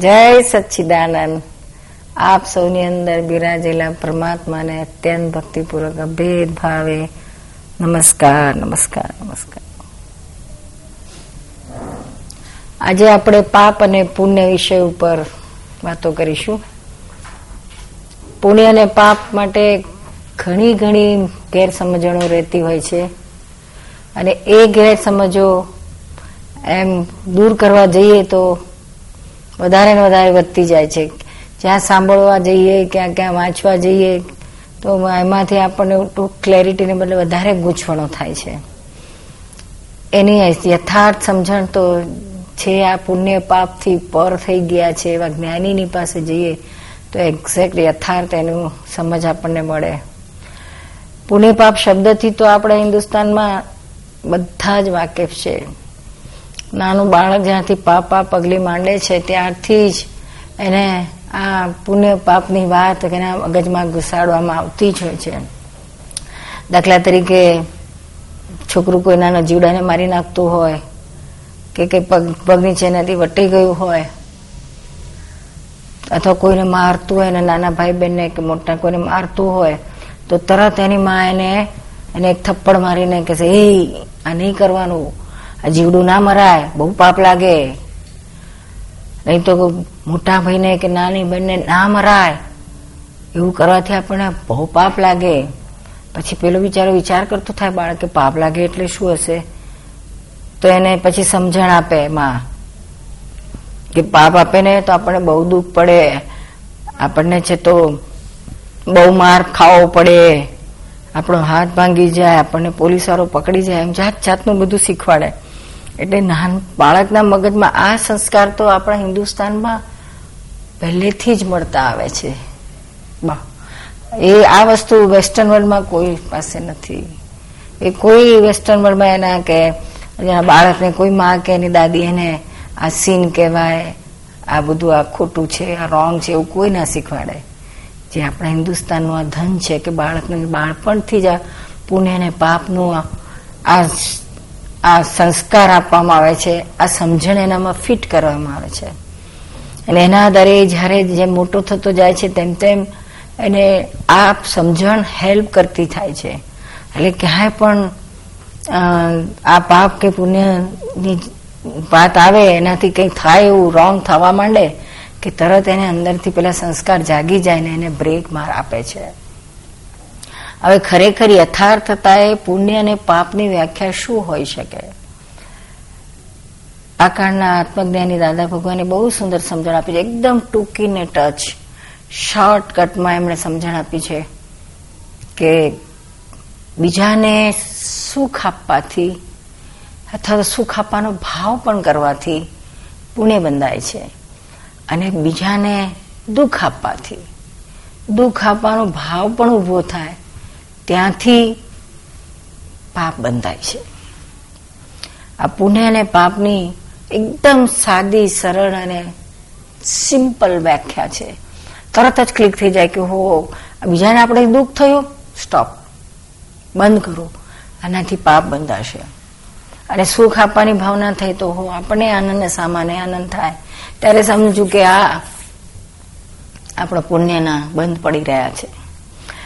જય સચ્ચિદાનંદ. આપ સૌની અંદર બિરાજેલા પરમાત્માને અત્યંત ભક્તિપૂર્વક અભેદ ભાવે નમસ્કાર નમસ્કાર નમસ્કાર. આજે આપણે પાપ અને પુણ્ય વિષય ઉપર વાતો કરીશું. પુણ્ય અને પાપ માટે ઘણી ઘણી ગેરસમજણો રહેતી હોય છે અને એ ગેરસમજો એમ દૂર કરવા જઈએ તો વધારે ને વધારે વધતી જાય છે. જ્યાં સાંભળવા જઈએ, ક્યાં ક્યાં વાંચવા જઈએ, તો એમાંથી આપણને ક્લેરિટીને બદલે વધારે ગૂંચવણો થાય છે. એની યથાર્થ સમજણ તો છે, આ પુણ્ય પાપથી પર થઈ ગયા છે, એવા જ્ઞાનીની પાસે જઈએ, તો એક્ઝેક્ટ યથાર્થ એનું સમજ આપણને મળે. પુણ્ય પાપ શબ્દથી તો આપણે હિન્દુસ્તાનમાં બધા જ વાકેફ છે. નાનું બાળક જ્યાંથી પાપ પાપ પગલી માંડે છે, ત્યારથી જ એને આ પુણ્ય પાપની વાત એના મગજમાં ઘુસાડવામાં આવતી જ હોય છે. દાખલા તરીકે છોકરું કોઈ નાના જીવડાને મારી નાખતું હોય કે કઈ પગ, પગની ચેનાથી વટી ગયું હોય, અથવા કોઈને મારતું હોય ને નાના ભાઈ બહેનને કે મોટા કોઈને મારતું હોય, તો તરત એની મા એને એને એક થપ્પડ મારીને કહેશે એ આ નહીં કરવાનું. જીવડું ના મરાય, બહુ પાપ લાગે. નહીં તો મોટા ભાઈને કે નાની બહેનને ના મરાય. એવું કરવાથી આપણને બહુ પાપ લાગે. પછી પેલો બિચારો વિચાર કરતો થાય બાળક કે પાપ લાગે એટલે શું હશે? તો એને પછી સમજણ આપે માં કે પાપ આપે ને તો આપણને બહુ દુઃખ પડે. આપણને છે તો બહુ માર ખાવો પડે. આપણો હાથ ભાંગી જાય, આપણને પોલીસ વાળો પકડી જાય, એમ જાત જાતનું બધું શીખવાડે. એટલે નાન બાળકના મગજમાં આ સંસ્કાર તો આપણા હિન્દુસ્તાનમાં પહેલેથી જ મળતા આવે છે. એ આ વસ્તુ વેસ્ટર્ન વર્લ્ડમાં કોઈ પાસે નથી. એ કોઈ વેસ્ટર્ન વર્લ્ડમાં એના કે બાળકને કોઈ માં કે, એની દાદી એને આ સીન કહેવાય, આ બધું આ ખોટું છે, આ રોંગ છે, એવું કોઈ ના શીખવાડે. જે આપણા હિન્દુસ્તાનનું આ ધન છે કે બાળકને બાળપણથી જ આ પુણ્ય પાપનું આ આ સંસ્કાર આપવામાં આવે છે, આ સમજણ એનામાં ફિટ કરવામાં આવે છે. અને એના આધારે જ્યારે જેમ મોટો થતો જાય છે, તેમ તેમ એને આ સમજણ હેલ્પ કરતી થાય છે. એટલે ક્યાંય પણ આ પાપ કે પુણ્યની વાત આવે, એનાથી કંઈ થાય એવું રોંગ થવા માંડે, કે તરત એને અંદરથી પેલા સંસ્કાર જાગી જાય ને એને બ્રેક માર આપે છે. હવે ખરેખર યથાર્થતા એ પુણ્ય અને પાપની વ્યાખ્યા શું હોઈ શકે? આ કાળના આત્મજ્ઞાની દાદા ભગવાને બહુ સુંદર સમજણ આપી છે. એકદમ ટૂંકીને ટચ, શોર્ટકટમાં એમણે સમજણ આપી છે કે બીજાને સુખ આપવાથી અથવા તો સુખ આપવાનો ભાવ પણ કરવાથી પુણ્ય બંધાય છે અને બીજાને દુઃખ આપવાથી. દુઃખ આપવાનો ભાવ પણ ઊભો થાય. ત્યાંથી પાપ બંધાય છે. આ પુણ્ય અને પાપની એકદમ સાદી, સરળ અને સિમ્પલ વ્યાખ્યા છે. તરત જ ક્લિક થઈ જાય કે હો, બીજાને આપણે દુઃખ થયું? સ્ટોપ. બંધ કરો. આનાથી પાપ બંધાશે. અને સુખ આપવાની ભાવના થઈ તો હો આપણે આનંદ સામાન્ય આનંદ થાય. ત્યારે સમજુ કે આ આપણા પુણ્યના બંધ પડી રહ્યા છે.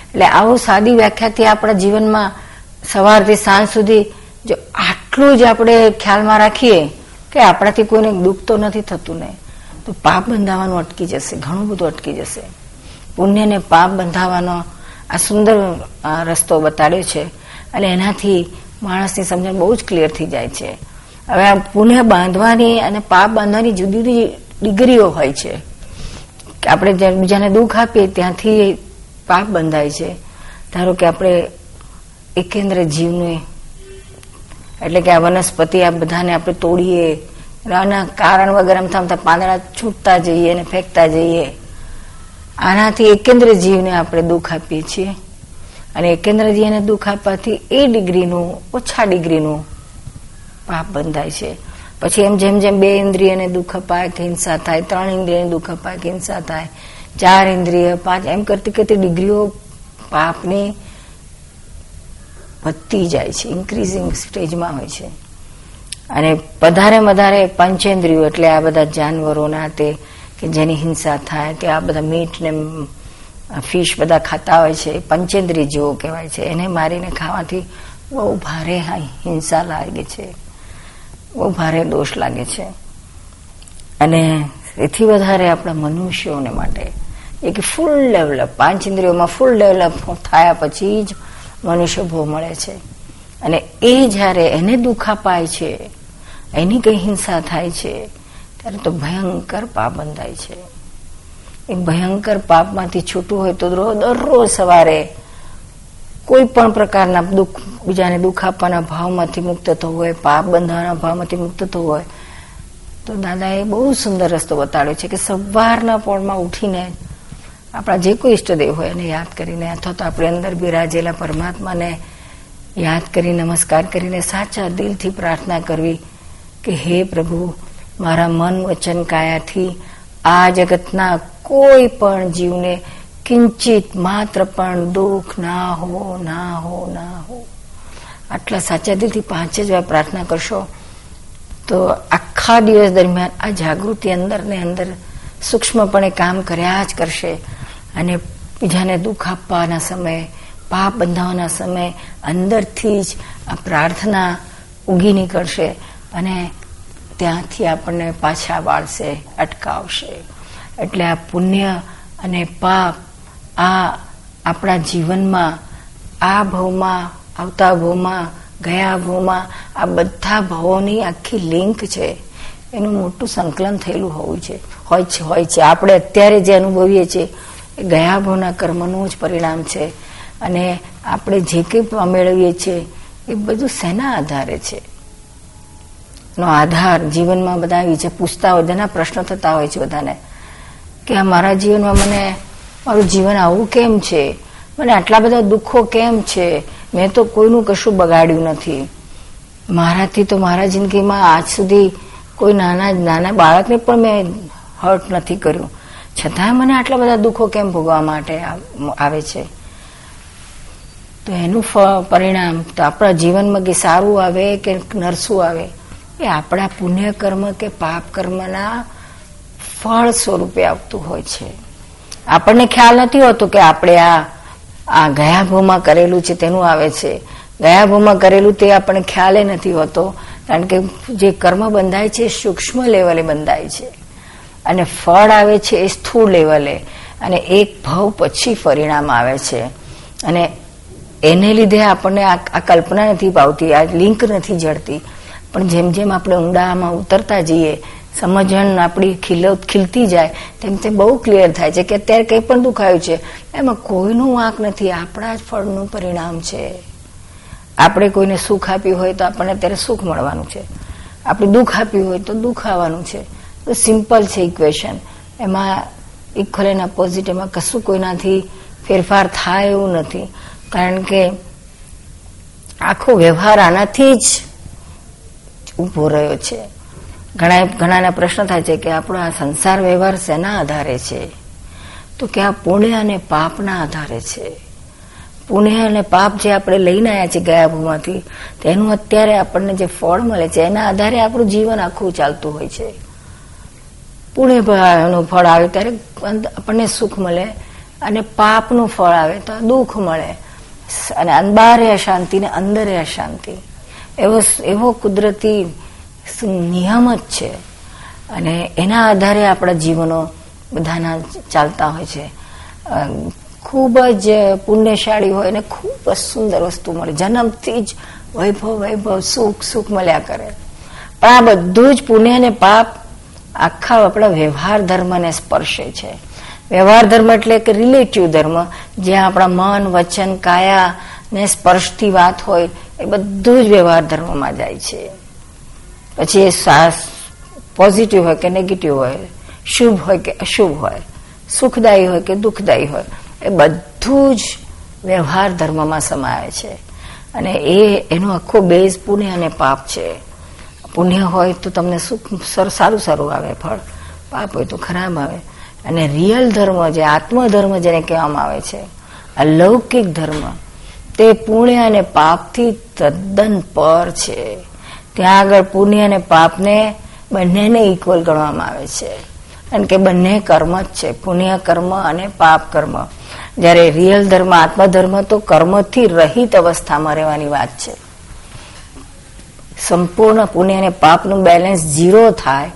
એટલે આવું સાદી વ્યાખ્યાથી આપણા જીવનમાં સવારથી સાંજ સુધી જો આટલું જ આપણે ખ્યાલમાં રાખીએ કે આપણાથી કોઈને દુઃખ તો નથી થતું ને, તો પાપ બંધાવાનું અટકી જશે, ઘણું બધું અટકી જશે. પુણ્યને પાપ બંધાવવાનો આ સુંદર રસ્તો બતાડ્યો છે. અને એનાથી માણસની સમજણ બહુ જ ક્લિયર થઈ જાય છે. હવે આ પુણ્ય બાંધવાની અને પાપ બાંધવાની જુદી જુદી ડિગ્રીઓ હોય છે. આપણે બીજાને દુઃખ આપીએ ત્યાંથી પાપ બંધાય છે. ધારો કે આપણે એકેન્દ્ર જીવને, એટલે કે આ વનસ્પતિ આ બધાને આપણે તોડીએ આના કારણ વગર આમ થતા પાંદડા છૂટતા જઈએ અને ફેંકતા જઈએ. આનાથી એકેન્દ્ર જીવને આપણે દુઃખ આપીએ છીએ. અને એકેન્દ્ર જીવને દુઃખ આપવાથી એ ડિગ્રીનું, ઓછા ડિગ્રીનું પાપ બંધાય છે. પછી એમ જેમ જેમ બે ઇન્દ્રિયને દુઃખ અપાય કે હિંસા થાય, ત્રણ ઇન્દ્રિયને દુઃખ અપાય કે હિંસા થાય. ચાર ઇન્દ્રિય, પાંચ, એમ કરતી કરતી ડિગ્રીઓ પાપની વધતી જાય છે ઇન્ક્રીઝિંગ સ્ટેજમાં હોય છે. અને વધારે વધારે પંચેન્દ્રિયો, એટલે આ બધા જાનવરોના તે કે જેની હિંસા થાય કે આ બધા મીટ ને ફિશ બધા ખાતા હોય છે, પંચેન્દ્રિય જેવો કહેવાય છે. એને મારીને ખાવાથી બહુ ભારે હિંસા લાગે છે, બહુ ભારે દોષ લાગે છે. અને એથી વધારે આપણા મનુષ્યોને માટે એક ફૂલ ડેવલપ પાંચ ઇન્દ્રિયોમાં ફૂલ ડેવલપ થયા પછી જ મનુષ્ય ભો મળે છે. અને એ જ્યારે એને દુઃખ અપાય છે, એની કઈ હિંસા થાય છે, ત્યારે તો ભયંકર પાપ બંધાય છે. એ ભયંકર પાપમાંથી છૂટવું હોય તો દરરોજ સવારે કોઈ પણ પ્રકારના દુઃખ, બીજાને દુઃખ આપવાના ભાવમાંથી મુક્ત થવું હોય, પાપ બંધાવાના ભાવમાંથી મુક્ત થવું હોય તો દાદાએ બહુ સુંદર રસ્તો બતાડ્યો છે કે સવારના પોળમાં ઉઠીને આપણા જે કોઈ ઈષ્ટદેવ હોય એને યાદ કરીને અથવા તો આપણે અંદર બિરાજેલા પરમાત્માને યાદ કરી, નમસ્કાર કરીને સાચા દિલથી પ્રાર્થના કરવી કે હે પ્રભુ, મારા મન વચન કાયાથી આ જગતના કોઈ પણ જીવને કિંચિત માત્ર પણ દુઃખ ના હો ના હો ના હો. આટલા સાચા દિલથી પાંચ જ વાર પ્રાર્થના કરશો તો આખા દિવસ દરમિયાન આ જાગૃતિ અંદર ને અંદર સૂક્ષ્મપણે કામ કર્યા જ કરશે. અને બીજાને દુઃખ આપવાના સમયે, પાપ બંધાવવાના સમયે અંદરથી જ આ પ્રાર્થના ઉગી નીકળશે અને ત્યાંથી આપણને પાછા વાળશે, અટકાવશે. એટલે આ પુણ્ય અને પાપ આ આપણા જીવનમાં, આ ભાવમાં, આવતા ભાવમાં, ગયા ભાવમાં આ બધા ભાવોની આખી લિંક છે. એનું મોટું સંકલન થયેલું હોવું છે. હોય છે હોય છે. આપણે અત્યારે જે અનુભવીએ છીએ, એ ગયા ભાવના કર્મનું જ પરિણામ છે. અને આપણે જે કંઈ મેળવીએ છીએ, એ બધું શેના આધારે છે? નો આધાર જીવનમાં બધા વિશે પૂછતા હોય બધાના પ્રશ્નો થતા હોય છે બધાને, કે મારા જીવનમાં મને, મારું જીવન આવું કેમ છે? મને આટલા બધા દુઃખો કેમ છે? મેં તો કોઈનું કશું બગાડ્યું નથી. મારાથી તો મારા જિંદગીમાં આજ સુધી કોઈ નાના નાના બાળકને પણ મેં હર્ટ નથી કર્યું. છતાં મને આટલા બધા દુઃખો કેમ ભોગવા માટે આવે છે? તો એનું પરિણામ તો આપણા જીવનમાં કે સારું આવે કે નરસું આવે, એ આપણા પુણ્ય કર્મ કે પાપ કર્મના ફળ સ્વરૂપે આવતું હોય છે. આપણને ખ્યાલ નથી હોતો કે આપણે આ આ ગયા ભૂમાં કરેલું છે તેનું આવે છે. ગયા ભૂમાં કરેલું તે આપણને ખ્યાલે નથી હોતો. કારણ કે જે કર્મ બંધાય છે સૂક્ષ્મ લેવલે બંધાય છે. અને ફળ આવે છે એ સ્થૂળ લેવલે. અને એક ભાવ પછી પરિણામ આવે છે. અને એને લીધે આપણને આ કલ્પના નથી પાવતી આ લિંક નથી જડતી. પણ જેમ જેમ આપણે ઊંડામાં ઉતરતા જઈએ, સમજણ આપણી ખીલ ખીલતી જાય, તેમ તેમ બહુ ક્લિયર થાય છે કે અત્યારે કંઈ પણ દુખાયું છે. એમાં કોઈનું વાંક નથી. આપણા જ ફળનું પરિણામ છે. આપણે કોઈને સુખ આપ્યું હોય તો આપણને અત્યારે સુખ મળવાનું છે. આપણે દુઃખ આપ્યું હોય તો દુઃખ આવવાનું છે. તો સિમ્પલ છે ઇક્વેશન. એમાં ઇક્વલ એન્ડ અપોઝિટ એમાં કશું કોઈનાથી ફેરફાર થાય એવું નથી. કારણ કે આખો વ્યવહાર આનાથી જ ઊભો રહ્યો છે. ઘણા ઘણાના પ્રશ્ન થાય છે કે આપણો આ સંસાર વ્યવહાર શેના આધારે છે? તો કે આ પુણ્ય અને પાપના આધારે છે. પુણ્ય અને પાપ જે આપણે લઈને આવ્યા છીએ ગયા ભૂમાંથી, તેનું અત્યારે આપણને જે ફળ મળે છે, એના આધારે આપણું જીવન આખું ચાલતું હોય છે. પુણ્યનું ફળ આવે ત્યારે આપણને સુખ મળે અને પાપનું ફળ આવે તો દુઃખ મળે. અને બહારે અશાંતિ ને અંદરે અશાંતિ. એવો એવો કુદરતી નિયમ જ છે. અને એના આધારે આપણા જીવનો બધાના ચાલતા હોય છે. ખૂબ જ પુણ્યશાળી હોય અને ખૂબ જ સુંદર વસ્તુ મળે. જન્મથી જ વૈભવ વૈભવ, સુખ સુખ મળ્યા કરે. પણ આ બધું જ પુણ્ય અને પાપ આખા આપણા વ્યવહાર ધર્મને સ્પર્શે છે. વ્યવહાર ધર્મ એટલે કે રિલેટિવ ધર્મ, જ્યાં આપણા મન, વચન, કાયા ને સ્પર્શથી વાત હોય, એ બધું જ વ્યવહાર ધર્મમાં જાય છે. પછી એ શ્વાસ પોઝિટિવ હોય કે નેગેટિવ હોય, શુભ હોય કે અશુભ હોય, સુખદાયી હોય કે દુઃખદાયી હોય એ બધું જ વ્યવહાર ધર્મમાં સમાય છે. અને એ, એનો આખો બેઝ પુણ્ય અને પાપ છે. પુણ્ય હોય તો તમને સુખ સારું સારું આવે, ફળ. પાપ હોય તો ખરાબ આવે. અને રિયલ ધર્મ જે આત્મધર્મ જેને કહેવામાં આવે છે, અલૌકિક ધર્મ, તે પુણ્ય અને પાપથી તદ્દન પર છે. ત્યાં આગળ પુણ્ય અને પાપને બંનેને ઇક્વલ ગણવામાં આવે છે. કારણ કે બંને કર્મ જ છે. પુણ્ય કર્મ અને પાપ કર્મ. જ્યારે રિયલ ધર્મ, આત્મધર્મ તો કર્મથી રહિત અવસ્થામાં રહેવાની વાત છે. સંપૂર્ણ પુણ્ય અને પાપનું બેલેન્સ ઝીરો થાય,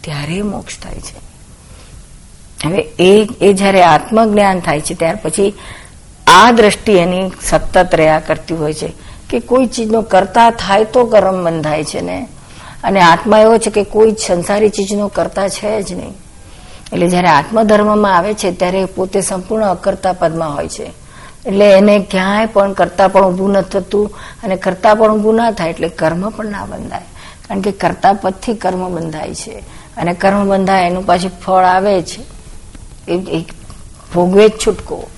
ત્યારે મોક્ષ થાય છે. હવે એ એ જ્યારે આત્મજ્ઞાન થાય છે, ત્યાર પછી આ દ્રષ્ટિ એની સતત રહ્યા કરતી હોય છે કે કોઈ ચીજનો કરતા થાય તો કર્મ બંધાય છે ને? અને આત્મા એવો છે કે કોઈ સંસારી ચીજનો કરતા છે જ નહીં. એટલે જ્યારે આત્મધર્મમાં આવે છે, ત્યારે પોતે સંપૂર્ણ અકર્તા પદમાં હોય છે. એટલે એને ક્યાંય પણ કરતા પણ ઊભું ન થતું અને કરતા પણ ઊભું ના થાય એટલે કર્મ પણ ના બંધાય. કારણ કે કરતા પદથી કર્મ બંધાય છે. અને કર્મ બંધાય, એનું પાછું ફળ આવે છે. એ ભોગવે જ છૂટકો.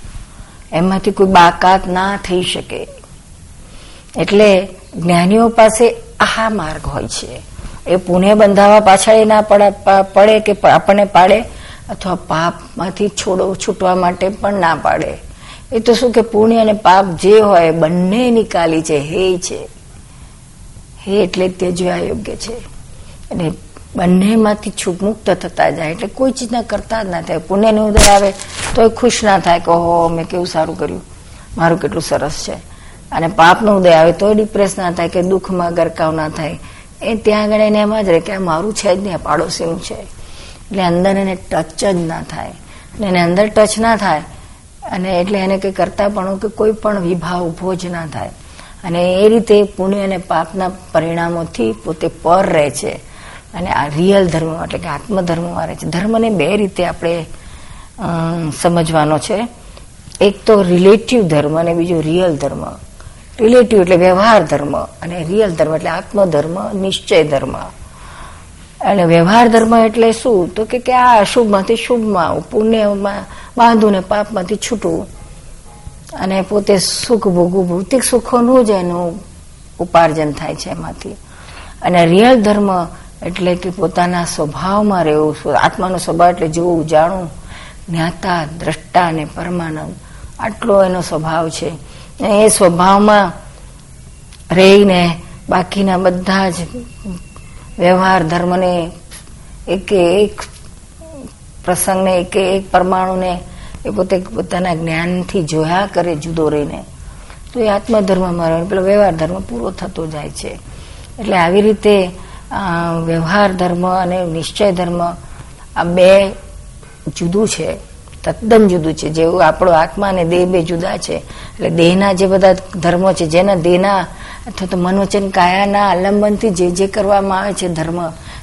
એમાંથી કોઈ બાકાત ના થઈ શકે. એટલે જ્ઞાનીઓ પાસે આ માર્ગ હોય છે. એ પુણે બંધાવા પાછળ એ ના પડે કે આપણને પાડે અથવા પાપમાંથી છોડો છૂટવા માટે પણ ના પાડે. એ તો શું કે પુણ્ય અને પાપ જે હોય બંને નિકાલી છે, હે છે. હે એટલે તે જોવા યોગ્ય છે. અને બંનેમાંથી છૂટ મુક્ત થતા જાય, એટલે કોઈ ચીજના કરતા જ ના થાય. પુણ્યની ઉદય આવે તો એ ખુશ ના થાય કે હો મેં કેવું સારું કર્યું. મારું કેટલું સરસ છે. અને પાપનો ઉદય આવે તો ડિપ્રેસ ના થાય કે દુઃખમાં ગરકાવ ના થાય. એ ત્યાં આગળ એને એમ જ રહે કે આ મારું છે જ નહીં પાડોશીનું છે. એટલે અંદર એને ટચ જ ના થાય. અને એને અંદર ટચ ના થાય, અને એટલે એને કંઈ કરતા પણ કે કોઈ પણ વિભાવ ઊભો જ ના થાય. અને એ રીતે પુણ્ય અને પાપના પરિણામોથી પોતે પર રહે છે. અને આ રિયલ ધર્મ એટલે કે આત્મધર્મમાં રહે છે. ધર્મને બે રીતે આપણે સમજવાનો છે. એક તો રિલેટિવ ધર્મ અને બીજો રિયલ ધર્મ. રિલેટિવ એટલે વ્યવહાર ધર્મ અને રિયલ ધર્મ એટલે આત્મધર્મ, નિશ્ચય ધર્મ. અને વ્યવહાર ધર્મ એટલે શું? તો કે આ અશુભમાંથી શુભમાં, પુણ્યમાં બાંધવું ને પાપમાંથી છૂટવું. અને પોતે સુખ ભોગવું, ભૌતિક સુખોનું જ એનું ઉપાર્જન થાય છે એમાંથી. અને રિયલ ધર્મ એટલે કે પોતાના સ્વભાવમાં રહેવું આત્માનો સ્વભાવ એટલે જોવું, જાણવું, જ્ઞાતા, દ્રષ્ટા અને પરમાનંદ. આટલો એનો સ્વભાવ છે. એ સ્વભાવમાં રહીને બાકીના બધા જ વ્યવહાર, ધર્મને એકે એક પ્રસંગને, એકે એક પરમાણુને એ પોતે પોતાના જ્ઞાનથી જોયા કરે જુદો રહીને. તો એ આત્મધર્મમાં રહે. પેલો વ્યવહાર ધર્મ પૂરો થતો જાય છે. એટલે આવી રીતે વ્યવહાર ધર્મ અને નિશ્ચય ધર્મ આ બે જુદું છે. તદ્દન જુદું છે જેવું આપણો આત્મા અને દેહ બે જુદા છે. એટલે દેહના જે બધા ધર્મો છે, જેના દેહના અથવા તો મનોચન કાયાના આલંબનથી જે જે કરવામાં આવે છે ધર્મ,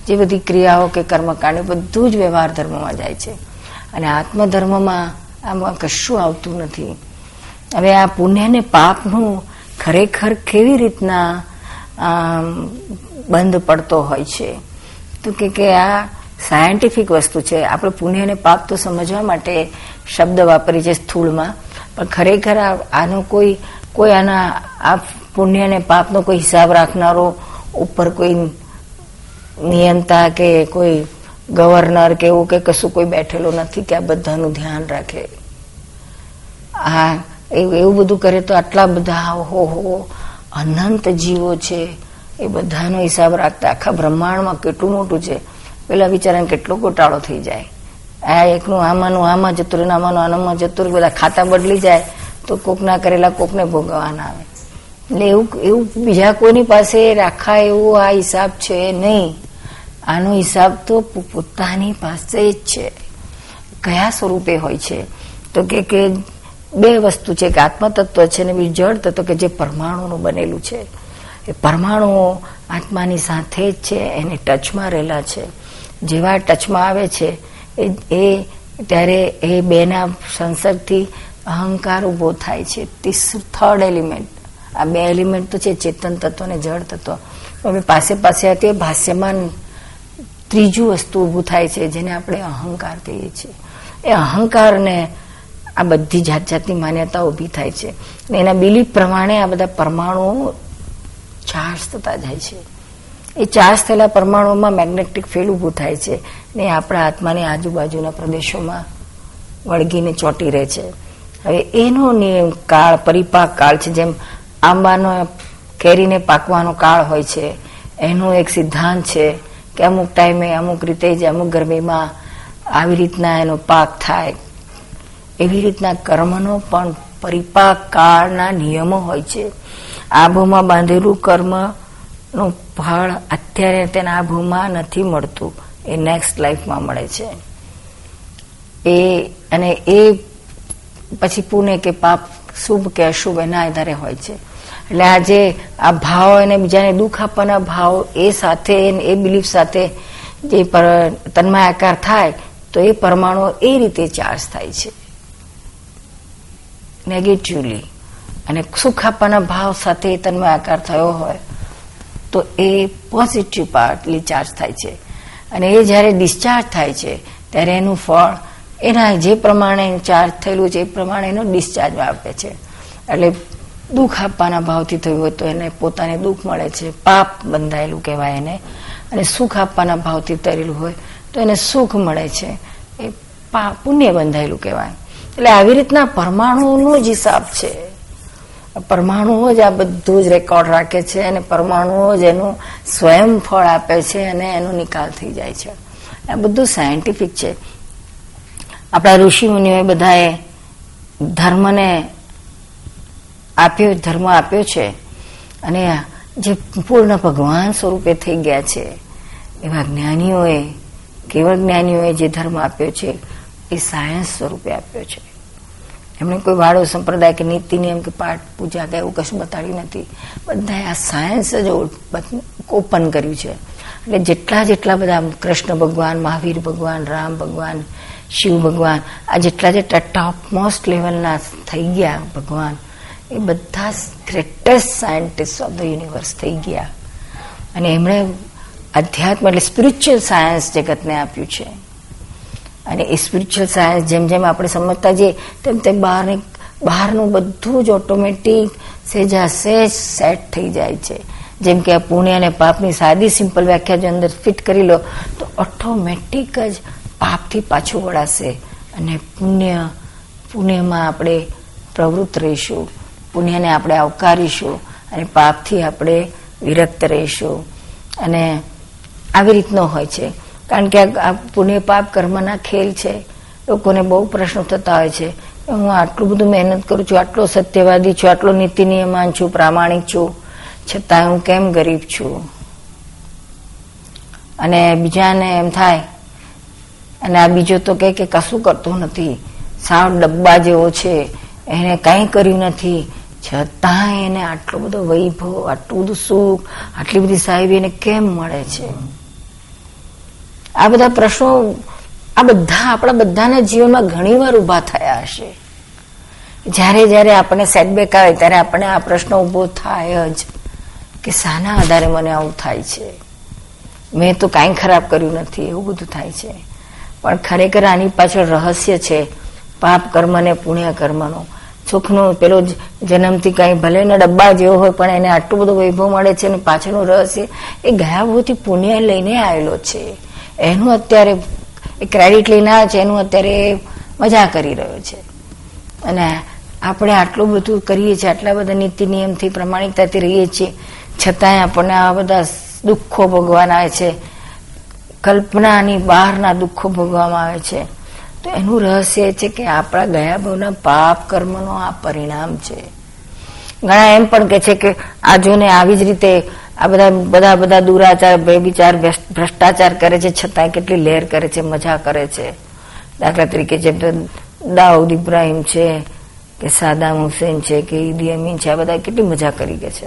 જે બધી ક્રિયાઓ કે કર્મકાંડ બધું જ વ્યવહાર ધર્મમાં જાય છે. અને આત્મધર્મમાં આમાં કશું આવતું નથી. હવે આ પુણ્ય ને પાપનું ખરેખર કેવી રીતના બંધ પડતો હોય છે? તો કે આ સાયન્ટિફિક વસ્તુ છે. આપણે પુણ્ય અને પાપ તો સમજવા માટે શબ્દ વાપરી છે સ્થૂળમાં. પણ ખરેખર આનો કોઈ કોઈ આના આ પુણ્ય અને પાપનો કોઈ હિસાબ રાખનારો ઉપર કોઈ નિયંતા કે કોઈ ગવર્નર કે એવું કે કશું કોઈ બેઠેલો નથી કે આ બધાનું ધ્યાન રાખે. આ એવું બધું કરે તો આટલા બધા હો હો અનંત જીવો છે. એ બધાનો હિસાબ રાખતા. આખા બ્રહ્માંડમાં કેટલું મોટું છે. પેલા વિચારાને કેટલો ગોટાળો થઈ જાય. આ એકનું આમાંનું, આમાં જતું રહ્યું આમાંનું, આનામાં જતું રહ્યું, બધા ખાતા બદલી જાય, તો કોકના કરેલા કોકને ભોગવવાના આવે. એટલે એવું એવું બીજા કોઈની પાસે રાખા એવો આ હિસાબ છે નહીં. આનો હિસાબ તો પોતાની પાસે જ છે. કયા સ્વરૂપે હોય છે? તો કે કે બે વસ્તુ છે કે આત્મતત્વ છે ને બીજું જળ તત્વ કે જે પરમાણુનું બનેલું છે. એ પરમાણુઓ આત્માની સાથે જ છે, એને ટચમાં રહેલા છે. જેવા ટચમાં આવે છે, એ ત્યારે એ બેના સંસર્ગથી અહંકાર ઊભો થાય છે. થર્ડ એલિમેન્ટ આ બે એલિમેન્ટ તો છે ચેતન તત્વ અને જળ તત્વ. હવે પાસે પાસે હતી ભાષ્યમાન ત્રીજું વસ્તુ ઊભું થાય છે, જેને આપણે અહંકાર કહીએ છીએ. એ અહંકારને આ બધી જાત જાતની માન્યતા ઊભી થાય છે. એના બિલીફ પ્રમાણે આ બધા પરમાણુઓ ચાર્જ થતા જાય છે. એ ચાર્જ થયેલા પરમાણુઓમાં મેગ્નેટિક ફિલ્ડ ઊભું થાય છે ને આપણા આત્માની આજુબાજુના પ્રદેશોમાં વળગીને ચોંટી રહે છે. હવે એનો નિયમ કાળ, પરિપાક કાળ છે, જેમ આંબાનો કેરીને પાકવાનો કાળ હોય છે, એનો એક સિદ્ધાંત છે કે અમુક ટાઈમે અમુક રીતે જ અમુક ગરમીમાં આવી રીતના એનો પાક થાય. એવી રીતના કર્મનો પણ પરિપાક કાળના નિયમો હોય છે. આબોમાં બાંધેલું કર્મનું ફળ અત્યારે તેના આબોમાં નથી મળતું. એ નેક્સ્ટ લાઈફમાં મળે છે. એ અને એ પછી પુણે કે પાપ શુભ કે અશુભ એના આધારે હોય છે. એટલે આજે આ ભાવ અને બીજાને દુઃખ આપવાના ભાવ એ સાથે એ બિલીફ સાથે જે તન્માયાકાર થાય, તો એ પરમાણુ એ રીતે ચાર્જ થાય છે. નેગેટિવલી અને સુખ આપવાના ભાવ સાથે તન્માયાકાર થયો હોય તો એ પોઝિટિવ પાર્ટલી ચાર્જ થાય છે. અને એ જ્યારે ડિસ્ચાર્જ થાય છે, ત્યારે એનું ફળ એના જે પ્રમાણે ચાર્જ થયેલું છે, એ પ્રમાણે એનો ડિસ્ચાર્જ આપે છે. એટલે દુઃખ આપવાના ભાવથી થયું હોય તો એને પોતાને દુઃખ મળે છે. પાપ બંધાયેલું કહેવાય એને. અને સુખ આપવાના ભાવથી તરેલું હોય તો એને સુખ મળે છે. એ પુણ્ય બંધાયેલું કહેવાય. એટલે આવી રીતના પરમાણુનો જ હિસાબ છે. પરમાણુઓ જ આ બધું જ રેકોર્ડ રાખે છે અને પરમાણુઓ જ એનું સ્વયં ફળ આપે છે અને એનો નિકાલ થઈ જાય છે. આ બધું સાયન્ટિફિક છે. આપણા ઋષિ મુનિઓએ બધાએ ધર્મને આપ્યો, ધર્મ આપ્યો છે અને જે પૂર્ણ ભગવાન સ્વરૂપે થઈ ગયા છે, એવા જ્ઞાનીઓએ કેવળ જ્ઞાનીઓએ જે ધર્મ આપ્યો છે, એ સાયન્સ સ્વરૂપે આપ્યો છે. એમણે કોઈ વાળો સંપ્રદાય કે નીતિ નિયમ કે પાઠ, પૂજા કે એવું કશું બતાડ્યું નથી. બધાએ આ સાયન્સ જ ઓપન કર્યું છે. એટલે જેટલા જેટલા બધા કૃષ્ણ ભગવાન, મહાવીર ભગવાન, રામ ભગવાન, શિવ ભગવાન, આ જેટલા જેટલા ટોપ મોસ્ટ લેવલના થઈ ગયા ભગવાન, એ બધા greatest scientist of the universe થઈ ગયા. અને એમણે અધ્યાત્મ એટલે સ્પિરિચ્યુઅલ સાયન્સ જગતને આપ્યું છે. અને એ સ્પિરિચ્યુઅલ સાયન્સ જેમ જેમ આપણે સમજતા જઈએ, તેમ તેમ બહારની, બહારનું બધું જ ઓટોમેટિક સેજા સેજ સેટ થઈ જાય છે. જેમ કે આ પુણ્ય અને પાપની સાદી સિમ્પલ વ્યાખ્યા જો અંદર ફિટ કરી લો, તો ઓટોમેટિક જ પાપથી પાછું વળાશે. અને પુણ્ય, પુણ્યમાં આપણે પ્રવૃત્ત રહીશું. પુણ્યને આપણે આવકારીશું અને પાપથી આપણે વિરક્ત રહીશું. અને આવી રીતનો હોય છે. કારણ કે આ પુણ્ય પાપ કર્મના ખેલ છે. લોકોને બહુ પ્રશ્નો થતા હોય છે. હું આટલું બધું મહેનત કરું છું, આટલો સત્યવાદી છું, આટલો નીતિ નિયમાન છું, પ્રામાણિક છું. છતાં હું કેમ ગરીબ છું? અને બીજાને એમ થાય, અને આ બીજો તો કે કશું કરતો નથી. સાવ ડબ્બા જેવો છે. એને કંઈ કર્યું નથી. છતાં એને આટલો બધો વૈભવ, આટલું બધું સુખ, આટલી બધી સાહેબી એને કેમ મળે છે? આ બધા પ્રશ્નો આ બધા, આપણા બધાના જીવનમાં ઘણી વાર ઊભા થયા હશે. જ્યારે જ્યારે આપણે સેટબેક આવે, ત્યારે આપણે આ પ્રશ્ન ઊભો થાય જ કે શાના આધારે મને આવું થાય છે? મેં તો કાંઈ ખરાબ કર્યું નથી, એવું બધું થાય છે. પણ ખરેખર આની પાછળ રહસ્ય છે, પાપ કર્મ ને પુણ્ય કર્મનો. સુખનો પેલો જન્મથી કાંઈ ભલે ને ડબ્બા જેવો હોય, પણ એને આટલું બધું વૈભવ મળે છે અને પાછળનું રહસ્ય એ ગયા બહુથી પુણ્ય લઈને આવેલો છે. એનું અત્યારે ક્રેડિટ લઈને છે, એનું અત્યારે મજા કરી રહ્યો છે. અને આપણે આટલું બધું કરીએ છીએ, આટલા બધા નીતિ નિયમથી પ્રમાણિકતાથી રહીએ છીએ, છતાંય આપણને આ બધા દુઃખો ભોગવાના આવે છે. કલ્પનાની બહારના દુઃખો ભોગવામાં આવે છે. તો એનું રહસ્ય છે કે આપણા ગયા ભાવના પાપ કર્મનો આ પરિણામ છે. ઘણા એમ પણ કે છે કે આ જોને આવી જ રીતે આ બધા બધા બધા દુરાચાર, બેબીચાર ભ્રષ્ટાચાર કરે છે, છતાં કેટલી લહેર કરે છે, મજા કરે છે. દાખલા તરીકે જેમ તો દાઉદ ઇબ્રાહીમ છે, કે સાદામ હુસેન છે, કે ઈદી અમીન છે, આ બધા કેટલી મજા કરી ગયા છે.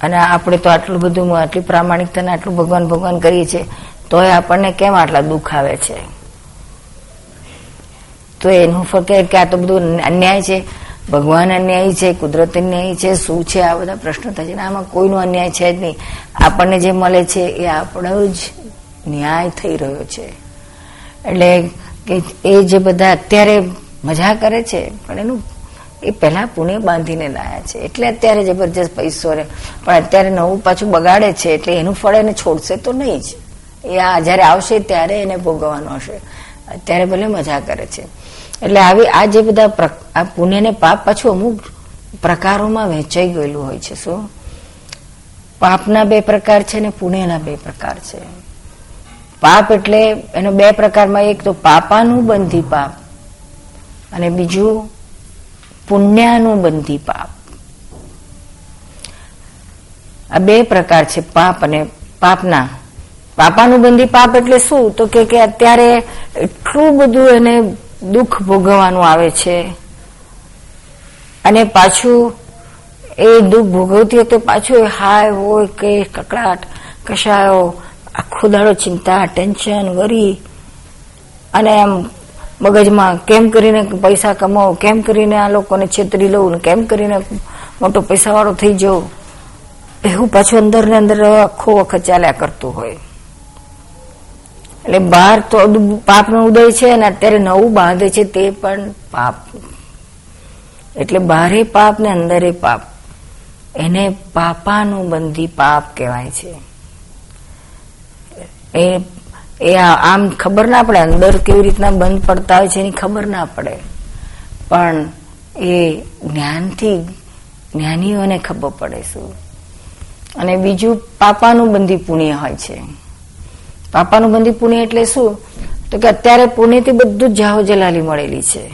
અને આપણે તો આટલું બધું આટલી પ્રામાણિકતાને આટલું ભગવાન ભગવાન કરીએ છીએ, તોય આપણને કેમ આટલા દુઃખ આવે છે? તો એનું ફક્ત કે આ તો બધું અન્યાય છે. ભગવાન અન્યાયી છે, કુદરત અન્યાયી છે, શું છે, આ બધા પ્રશ્નો થાય છે. આમાં કોઈનો અન્યાય છે જ નહીં. આપણને જે મળે છે એ આપણો જ ન્યાય થઈ રહ્યો છે. એટલે કે એ જે બધા અત્યારે મજા કરે છે, પણ એનું એ પહેલા પુણે બાંધીને લાયા છે. એટલે અત્યારે જબરજસ્ત પૈસો રહે. પણ અત્યારે નવું પાછું બગાડે છે, એટલે એનું ફળ એને છોડશે તો નહીં જ. એ આ જયારે આવશે ત્યારે એને ભોગવવાનો હશે. અત્યારે ભલે મજા કરે છે. એટલે આવી આ જે બધા આ પુણ્ય ને પાપ પાછું અમુક પ્રકારોમાં વહેંચાઈ ગયેલું હોય છે, શું? પાપના બે પ્રકાર છે ને પુણ્યના બે પ્રકાર છે. પાપ એટલે એનો બે પ્રકારમાં એક તો પાપાનું બંધી પાપ અને બીજું પુણ્યાનું બંધી પાપ. આ બે પ્રકાર છે પાપ અને પાપના. પાપાનું બંધી પાપ એટલે શું? તો કે અત્યારે એટલું બધું એને દુઃખ ભોગવવાનું આવે છે. અને પાછું એ દુઃખ ભોગવતી તો પાછું હાય હોય કે કકડાટ, કશાયો, આખો દાડો ચિંતા, ટેન્શન, વરી. અને એમ મગજમાં કેમ કરીને પૈસા કમાવો, કેમ કરીને આ લોકોને છેતરી લઉં કેમ કરીને મોટો પૈસાવાળો થઈ જવું એવું પાછું અંદર ને અંદર આખો વખત ચાલ્યા કરતું હોય. એટલે બાર તો પાપનો ઉદય છે અને અત્યારે નવું બાંધે છે તે પણ પાપ. એટલે બારે પાપ ને અંદરે પાપ. એને પાપાનું બંધી પાપ કહેવાય છે. એ એ આમ ખબર ના પડે અંદર કેવી રીતના બંધ પડતા હોય છે એની ખબર ના પડે. પણ એ જ્ઞાનથી જ્ઞાનીઓને ખબર પડે શું. અને બીજું પાપાનું બંધી પુણ્ય હોય છે. પાપાનું બંધી પુણ્ય એટલે શું? તો કે અત્યારે પુણ્યથી બધું જ જાહો જલાલી મળેલી છે.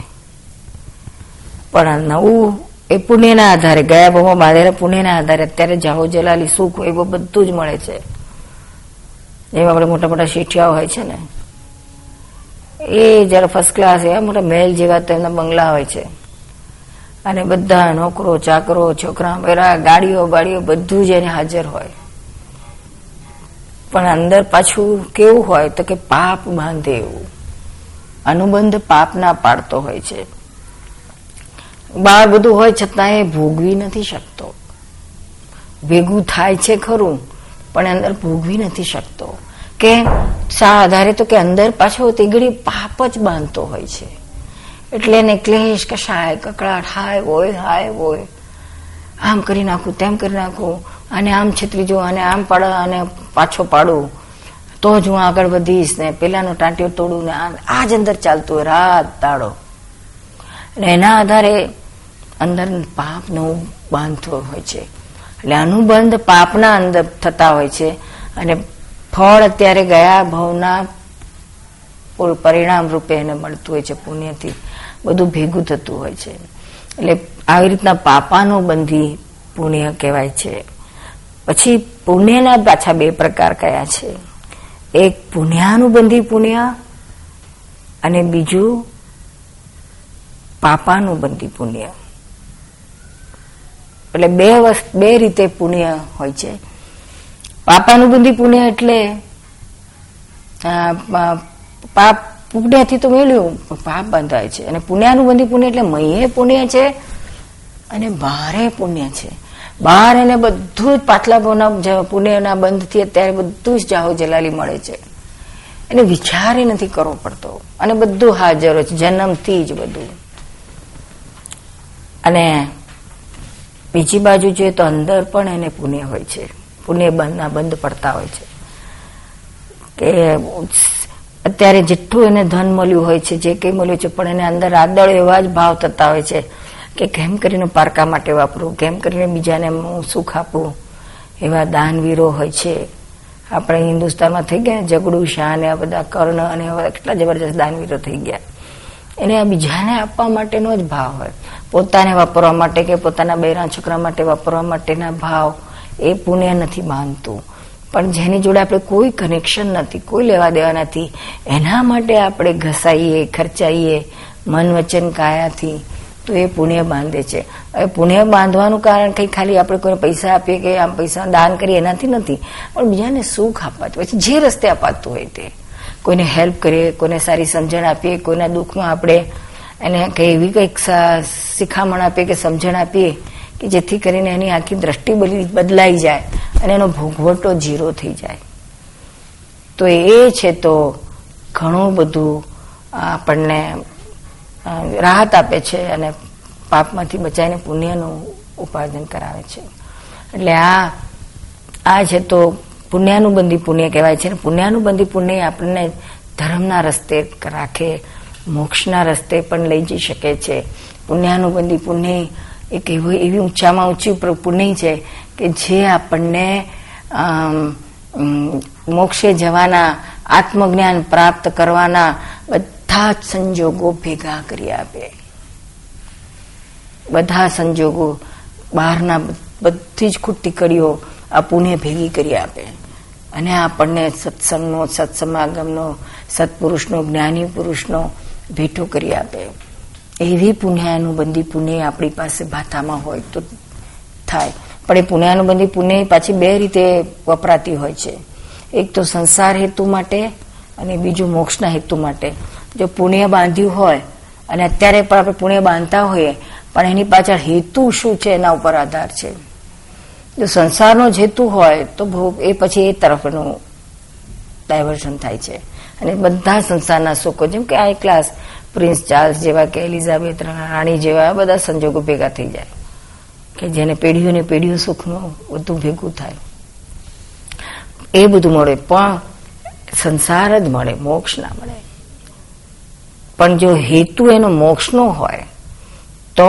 પણ નવું એ પુણ્યના આધારે, ગયા બહુમાં બાંધેલા પુણ્યના આધારે અત્યારે જાહો જલાલી, સુખ એવું બધું જ મળે છે. જેમ આપણે મોટા મોટા શેઠિયાઓ હોય છે ને, એ જયારે ફર્સ્ટ ક્લાસ એવા મોટા મહેલ જેવા તો એમના બંગલા હોય છે. અને બધા નોકરો, ચાકરો છોકરા બેરા ગાડીઓ, બાડીઓ બધું જ એને હાજર હોય. પણ અંદર પાછું કેવું હોય તો કે પાપ બાંધે એવું. અનુબંધ પાપ ના પાડતો હોય છે. બાળ બધું હોય છતાં એ ભોગવી નથી શકતો. ભેગું થાય છે ખરું, પણ અંદર ભોગવી નથી શકતો. કે શા આધારે તો કે અંદર પાછો તીગડી પાપ જ બાંધતો હોય છે. એટલે એને ક્લેશ કશાય કકડાટ હાય હોય હાય હોય આમ કરી નાખું, તેમ કરી નાખું. અને આમ છત્રી જો અને આમ પાડા, અને પાછો પાડું. તો જ હું આગળ વધીશ ને પેલાનો ટાંટિયો તોડું ને આ જ અંદર ચાલતું હોય, રાત દાડો અને એના આધારે અંદર પાપનો બાંધતો હોય છે. એટલે અનુબંધ પાપના અંદર થતા હોય છે. અને ફળ અત્યારે ગયા ભવના પરિણામ રૂપે એને મળતું હોય છે, પુણ્યથી બધું ભેગું થતું હોય છે. એટલે આવી રીતના પાપાનો બંધી પુણ્ય કહેવાય છે. પછી પુણ્યના પાછા બે પ્રકાર કયા છે? એક પુણ્યાનુબંધી પુણ્ય અને બીજું પાપાનુબંધી પુણ્ય. એટલે બે બે રીતે પુણ્ય હોય છે. પાપાનુબંધી પુણ્ય એટલે પાપ પુણ્યથી તો મેળ્યું પાપ બંધાય છે. અને પુણ્યાનુબંધી પુણ્ય એટલે મહે પુણ્ય છે અને ભારે પુણ્ય છે. બહાર એને બધું જ પાટલા પુણ્યના બંધથી અત્યારે બધું જ જાહો જલાલી મળે છે. એને વિચાર નથી કરવો પડતો. અને બધું હાજર છે, જન્મથી જ બધું. અને બીજી બાજુ જોઈએ તો અંદર પણ એને પુણ્ય હોય છે. પુણ્ય બંધના બંધ પડતા હોય છે. કે અત્યારે જેટલું એને ધન મળ્યું હોય છે, જે કંઈ મળ્યું છે, પણ એને અંદર આદળ એવા જ ભાવ થતા હોય છે. કે કેમ કરીને પારકા માટે વાપરું? કેમ કરીને બીજાને હું સુખ આપું? એવા દાનવીરો હોય છે. આપણે હિન્દુસ્તાનમાં થઈ ગયા ઝઘડું શાહ ને આ બધા કર્ણ અને કેટલા જબરજસ્ત દાનવીરો થઈ ગયા. એને આ બીજાને આપવા માટેનો જ ભાવ હોય. પોતાને વાપરવા માટે કે પોતાના બૈરા છોકરા માટે વાપરવા માટેના ભાવ, એ પુણ્ય નથી માનતું. પણ જેની જોડે આપણે કોઈ કનેક્શન નથી, કોઈ લેવા દેવા નથી, એના માટે આપણે ઘસાઈએ, ખર્ચાઈએ, મન વચન કાયાથી તો એ પુણ્ય બાંધે છે. હવે પુણ્ય બાંધવાનું કારણ કંઈ ખાલી આપણે કોઈને પૈસા આપીએ કે આમ પૈસા દાન કરીએ એનાથી નથી. પણ બીજાને સુખ આપવાતું પછી જે રસ્તે અપાતું હોય તે. કોઈને હેલ્પ કરીએ, કોઈને સારી સમજણ આપીએ, કોઈના દુઃખમાં આપણે એને કંઈ એવી કંઈક શિખામણ આપીએ કે સમજણ આપીએ કે જેથી કરીને એની આખી દ્રષ્ટિ બદલાઈ જાય અને એનો ભોગવટો જીરો થઈ જાય. તો એ છે તો ઘણું બધું આપણને રાહત આપે છે અને પાપમાંથી બચાવીને પુણ્યનું ઉપાર્જન કરાવે છે. એટલે આ આ છે તો પુણ્યાનુબંધી પુણ્ય કહેવાય છે. પુણ્યાનુબંધી પુણ્ય આપણને ધર્મના રસ્તે રાખે, મોક્ષના રસ્તે પણ લઈ જઈ શકે છે. પુણ્યાનુબંધી પુણ્ય એક એવી એવી ઊંચામાં ઊંચી પુણ્ય છે કે જે આપણને મોક્ષે જવાના આત્મજ્ઞાન પ્રાપ્ત કરવાના બધા જ સંજોગો ભેગા કરી આપે. બધા સંજોગો બહારના બધી જ ખુટ્ટી કડીઓ આ પુણે ભેગી કરી આપે. અને આપણને સત્સંગનો, સત્સમાગમનો, સત્પુરુષનો, જ્ઞાની પુરુષનો ભેટો કરી આપે. એવી પુણ્યાનુબંધી પુણ્ય આપણી પાસે ભાથામાં હોય તો થાય. પણ એ પુણ્યાનુબંધી પુણ્ય પાછી બે રીતે વપરાતી હોય છે. એક તો સંસાર હેતુ માટે અને બીજું મોક્ષના હેતુ માટે. જો પુણ્ય બાંધ્યું હોય, અને અત્યારે પણ આપણે પુણ્ય બાંધતા હોઈએ, પણ એની પાછળ હેતુ શું છે એના ઉપર આધાર છે. જો સંસારનો જ હેતુ હોય, તો એ પછી એ તરફનું ડાયવર્ઝન થાય છે. અને બધા સંસારના સુખો, જેમ કે આ ક્લાસ પ્રિન્સ ચાર્લ્સ જેવા કે એલિઝાબેથ રાણી જેવા બધા સંજોગો ભેગા થઈ જાય. કે જેને પેઢીઓને પેઢીઓ સુખનું બધું ભેગું થાય. એ બધું મળે, પણ સંસાર જ મળે, મોક્ષ ના મળે. પણ જો હેતુ એનો મોક્ષનો હોય, તો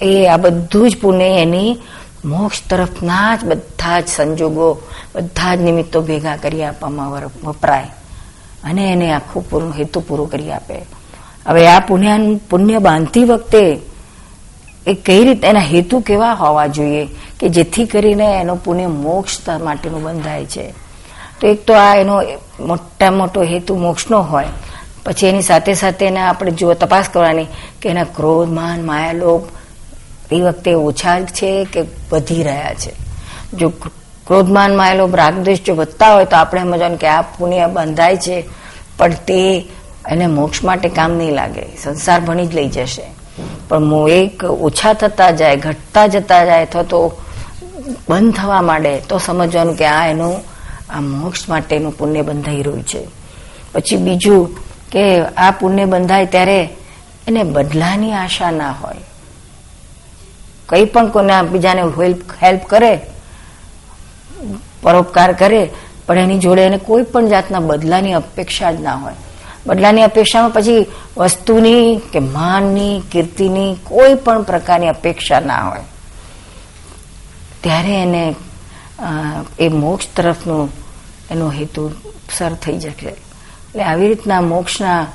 એ આ બધું જ પુણ્ય એની મોક્ષ તરફના જ બધા જ સંજોગો, બધા જ નિમિત્તો ભેગા કરી આપવામાં વપરાય. અને એને આખું પૂરું, હેતુ પૂરું કરી આપે. હવે આ પુણ્ય પુણ્ય બાંધતી વખતે એ કઈ રીતે, એના હેતુ કેવા હોવા જોઈએ કે જેથી કરીને એનો પુણ્ય મોક્ષ માટેનું બંધાય છે? તો એક તો આ એનો મોટા મોટો હેતુ મોક્ષનો હોય. પછી એની સાથે સાથે એને આપણે જો તપાસ કરવાની કે એના ક્રોધ, માન, માયા, લોભ એ વખતે ઓછા છે કે વધી રહ્યા છે? જો ક્રોધમાન માયા, લોભ રાગદ્વેષ જો વધતા હોય તો આપણે સમજવાનું કે આ પુણ્ય બંધાય છે, પણ તે એને મોક્ષ માટે કામ નહીં લાગે. સંસાર ભણી જ લઈ જશે. પણ એક ઓછા થતા જાય, ઘટતા જતા જાય, અથવા તો બંધ થવા માંડે, તો સમજવાનું કે આ એનું, આ મોક્ષ માટેનું પુણ્ય બંધાઈ રહ્યું છે. પછી બીજું કે આ પુણ્ય બંધાય ત્યારે એને બદલાની આશા ના હોય. કઈ પણ કોને બીજાને હેલ્પ કરે, પરોપકાર કરે, પણ એની જોડે એને કોઈ પણ જાતના બદલાની અપેક્ષા જ ના હોય. બદલાની અપેક્ષામાં પછી વસ્તુની કે માનની, કીર્તિની કોઈ પણ પ્રકારની અપેક્ષા ના હોય. ત્યારે એને એ મોક્ષ તરફનું એનો હેતુ સર થઈ જશે. એટલે આવી રીતના મોક્ષના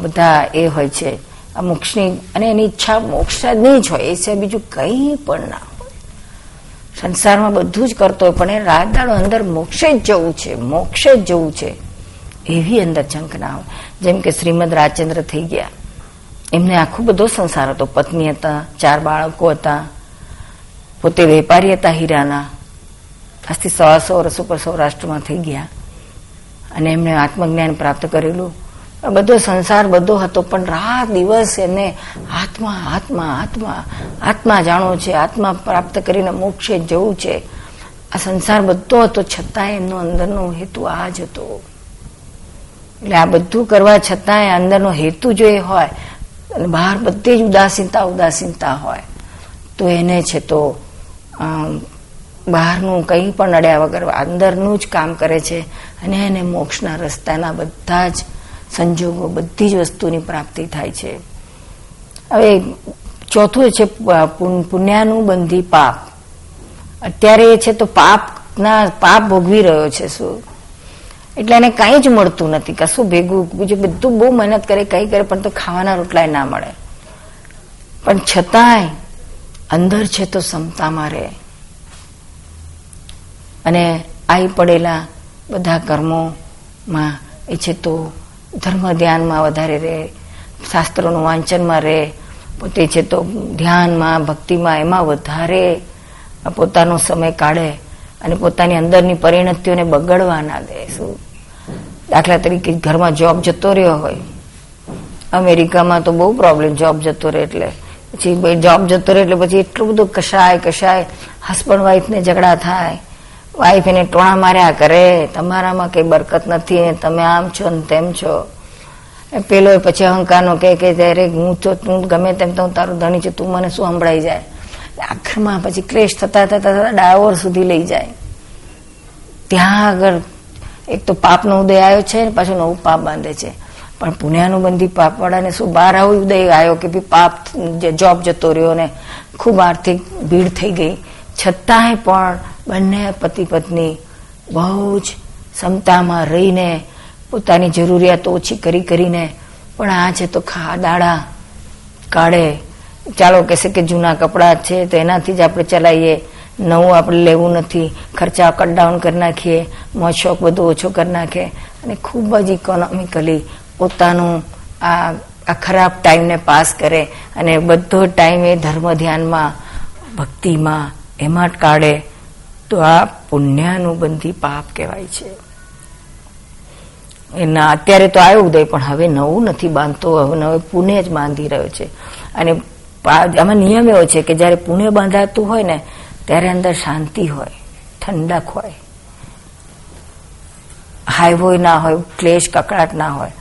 બધા એ હોય છે. આ મોક્ષની, અને એની ઈચ્છા મોક્ષ જ હોય, એ છે બીજું કંઈ પણ ના હોય. સંસારમાં બધું જ કરતો હોય, પણ એ રાત અંદર મોક્ષે જ જવું છે, મોક્ષે જ જવું છે. એવી અંદર જંક ના હોય. જેમ કે શ્રીમદ રાજચંદ્ર થઈ ગયા. એમને આખો બધો સંસાર હતો. પત્ની હતા, ચાર બાળકો હતા, પોતે વેપારી હતા હીરાના. આજથી સવા સો વર્ષ ઉપર સૌરાષ્ટ્રમાં થઈ ગયા. અને એમને આત્મજ્ઞાન પ્રાપ્ત કરેલું. બધો સંસાર બધો હતો, પણ રાત દિવસ એને આત્મા આત્મા આત્મા આત્મા જાણો છે, આત્મા પ્રાપ્ત કરીને મોક્ષે જવું છે. આ સંસાર બધો હતો, છતાંય એમનો અંદરનો હેતુ આ જ હતો. એટલે આ બધું કરવા છતાંય અંદરનો હેતુ જો એ હોય, અને બહાર બધી જ ઉદાસીનતા ઉદાસીનતા હોય, તો એને છે તો બહારનું કંઈ પણ અડ્યા વગર અંદરનું જ કામ કરે છે અને એને મોક્ષના રસ્તાના બધા જ સંજોગો, બધી જ વસ્તુની પ્રાપ્તિ થાય છે. હવે ચોથું છે પુણ્યાનું બંધી પાપ. અત્યારે એ છે તો પાપના, પાપ ભોગવી રહ્યો છે શું? એટલે એને કંઈ જ મળતું નથી, કશું ભેગું બીજું બધું બહુ મહેનત કરે, કંઈ કરે, પણ તો ખાવાના રોટલાય ના મળે. પણ છતાંય અંદર છે તો ક્ષમતામાં રહે. અને આવી પડેલા બધા કર્મોમાં એ છે તો ધર્મ ધ્યાનમાં વધારે રહે, શાસ્ત્રોનું વાંચનમાં રહે, પોતે છે તો ધ્યાનમાં, ભક્તિમાં એમાં વધારે પોતાનો સમય કાઢે અને પોતાની અંદરની પરિણતિઓને બગડવા ના દે. શું? દાખલા તરીકે ઘરમાં જોબ જતો રહ્યો હોય, અમેરિકામાં તો બહુ પ્રોબ્લેમ જોબ જતો રહે એટલે. પછી જોબ જતો રહે એટલે પછી એટલું બધું કશાય કશાય હસબન્ડ વાઈફને ઝઘડા થાય વાઈફ એને ટોણા માર્યા કરે, તમારામાં કઈ બરકત નથી ને તમે આમ છો ને તેમ છો. પેલો પછી અહંકારનો કે કે ત્યારે હું છો તું ગમે તેમ તો હું તારું ધણી છું, તું મને શું સંભળાઈ જાય? આખરમાં પછી ક્લેશ થતા થતા થતા ડાયોર સુધી લઈ જાય. ત્યાં આગળ એક તો પાપનો ઉદય આવ્યો છે ને, પાછું નવું પાપ બાંધે છે. પણ પુણ્યાનું બંધી પાપવાળાને શું બહાર આવું ઉદય આવ્યો કે ભાઈ પાપ જોબ જતો રહ્યો ને, ખૂબ આર્થિક ભીડ થઈ ગઈ. છતાંય પણ બંને પતિ પત્ની બહુ જ ક્ષમતામાં રહીને પોતાની જરૂરિયાતો ઓછી કરી કરીને પણ આ છે તો ખા દાડા કાઢે. ચાલો કહેશે કે જૂના કપડાં છે તો એનાથી જ આપણે ચલાવીએ નવું આપણે લેવું નથી. ખર્ચા કટ ડાઉન કરી નાખીએ. મોજ શોખ બધું ઓછો કરી નાખે. અને ખૂબ જ ઇકોનોમિકલી પોતાનું આ આ ખરાબ ટાઈમને પાસ કરે. અને બધો ટાઈમ એ ધર્મ ધ્યાનમાં, ભક્તિમાં એમાં જ કાઢે. તો આ પુણ્યાનુબંધી પાપ કહેવાય છે. એના અત્યારે તો આવ્યો ઉદય, પણ હવે નવું નથી બાંધતો, હવે નવે પુણે જ બાંધી રહ્યો છે. અને આમાં નિયમ એવો છે કે જ્યારે પુણે બાંધાતું હોય ને, ત્યારે અંદર શાંતિ હોય, ઠંડક હોય. હાઈવોય ના હોય, ક્લેશ કકડાટ ના હોય.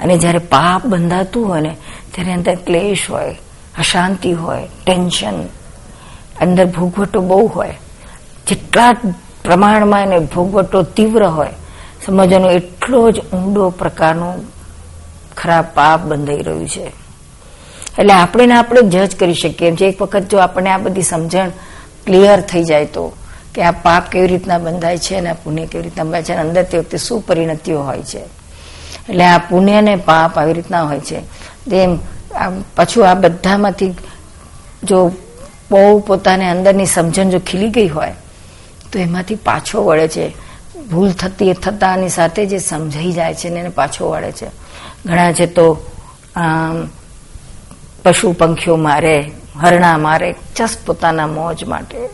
અને જ્યારે પાપ બંધાતું હોય ને, ત્યારે અંદર ક્લેશ હોય, અશાંતિ હોય, ટેન્શન. અંદર ભૂગવટો બહુ હોય. જેટલા પ્રમાણમાં એને ભોગવટો તીવ્ર હોય સમજવાનો એટલો જ ઊંડો પ્રકારનું ખરાબ પાપ બંધાઈ રહ્યું છે. એટલે આપણે ને આપણે જજ કરી શકીએ. એમ છે એક વખત જો આપણે આ બધી સમજણ ક્લિયર થઈ જાય તો, કે આ પાપ કેવી રીતના બંધાય છે અને આ પુણ્ય કેવી રીતના બંધાય છે અને અંદર તે વખતે શું પરિણતિઓ હોય છે. એટલે આ પુણ્ય ને પાપ આવી રીતના હોય છે. તેમ પાછું આ બધામાંથી જો બહુ પોતાને અંદરની સમજણ જો ખીલી ગઈ હોય તો એમાંથી પાછો વળે છે. ભૂલ થતી થતાની સાથે જે સમજાઈ જાય છે ને એને પાછો વળે છે. ઘણા છે તો પશુ પંખીઓ મારે, હરણા મારે, જસ્ટ પોતાના મોજ માટે,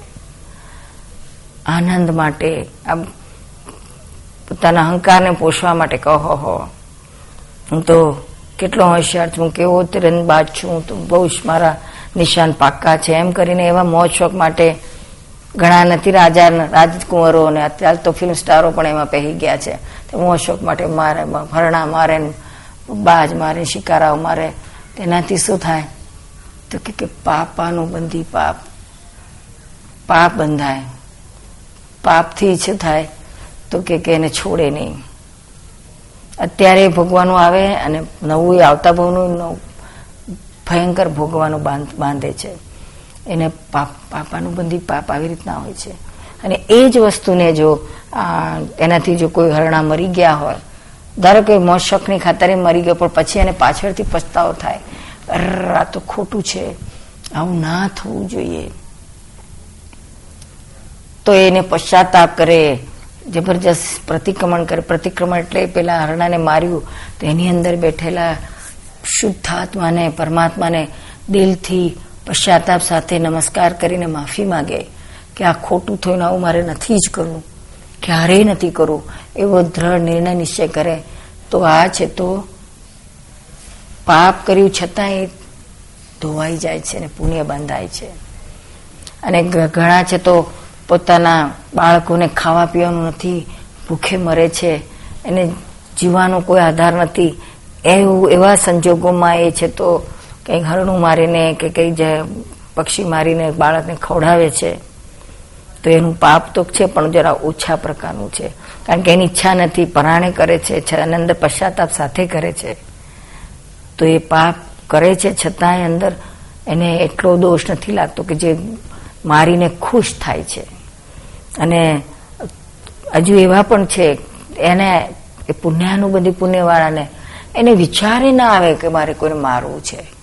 આનંદ માટે, આમ, પોતાના અહંકારને પોષવા માટે કહો, હો, હું તો કેટલો હોશિયાર છું કેવો તીરંદબાજ છું તો બહુ મારા નિશાન પાક્કા છે. એમ કરીને એવા મોજ શોખ માટે ઘણા નથી, રાજા રાજકુંવરો અને અત્યારે તો ફિલ્મ સ્ટારો પણ એમાં પહેરી ગયા છે. હું અશોક માટે મારે હરણા મારે, બાજ મારે, શિકારાઓ મારે, તેનાથી શું થાય? તો કે પાપાનું બંધી પાપ. પાપ બંધાય. પાપથી શું થાય? તો કે એને છોડે નહીં. અત્યારે ભોગવાનું આવે અને નવું આવતા ભાવનું ભયંકર ભોગવાનું બાંધે છે. એને પાપ, પાપાનું બંધી પાપ આવી રીતના હોય છે. અને એ જ વસ્તુને જો એનાથી જો કોઈ હરણા મરી ગયા હોય, ધારો કે શોખની ખાતરે મરી ગયો, પણ પછી એને પાછળથી પછતાવો થાય આ તો ખોટું છે. આવું ના થવું જોઈએ. તો એને પશ્ચાતાપ કરે, જબરજસ્ત પ્રતિક્રમણ કરે. પ્રતિક્રમણ એટલે પેલા હરણાને માર્યું, તો એની અંદર બેઠેલા શુદ્ધ આત્માને પરમાત્માને દિલથી પશ્ચાતાપ સાથે નમસ્કાર કરીને માફી માગે કે આ ખોટું થયું આવું મારે નથી જ કરવું. ક્યારેય નથી કરવું એવો દ્રઢ નિર્ણય નિશ્ચય કરે. તો આ છે તો પાપ કર્યું છતાં એ ધોવાઈ જાય છે અને પુણ્ય બંધાય છે. અને ઘણા છે તો પોતાના બાળકોને ખાવા પીવાનું નથી, ભૂખે મરે છે. એને જીવવાનો કોઈ આધાર નથી. એવું એવા સંજોગોમાં એ છે તો કંઈક હરણું મારીને કે કંઈક પક્ષી મારીને બાળકને ખવડાવે છે, તો એનું પાપ તો છે, પણ જરા ઓછા પ્રકારનું છે. કારણ કે એની ઈચ્છા નથી, પરાણે કરે છે આનંદ પશ્ચાતાપ સાથે કરે છે. તો એ પાપ કરે છે, છતાંય અંદર એને એટલો દોષ નથી લાગતો કે જે મારીને ખુશ થાય છે. અને હજુ એવા પણ છે, એને એ પુણ્યાનું બધી પુણ્યવાળાને એને વિચારે ના આવે કે મારે કોઈને મારવું છે.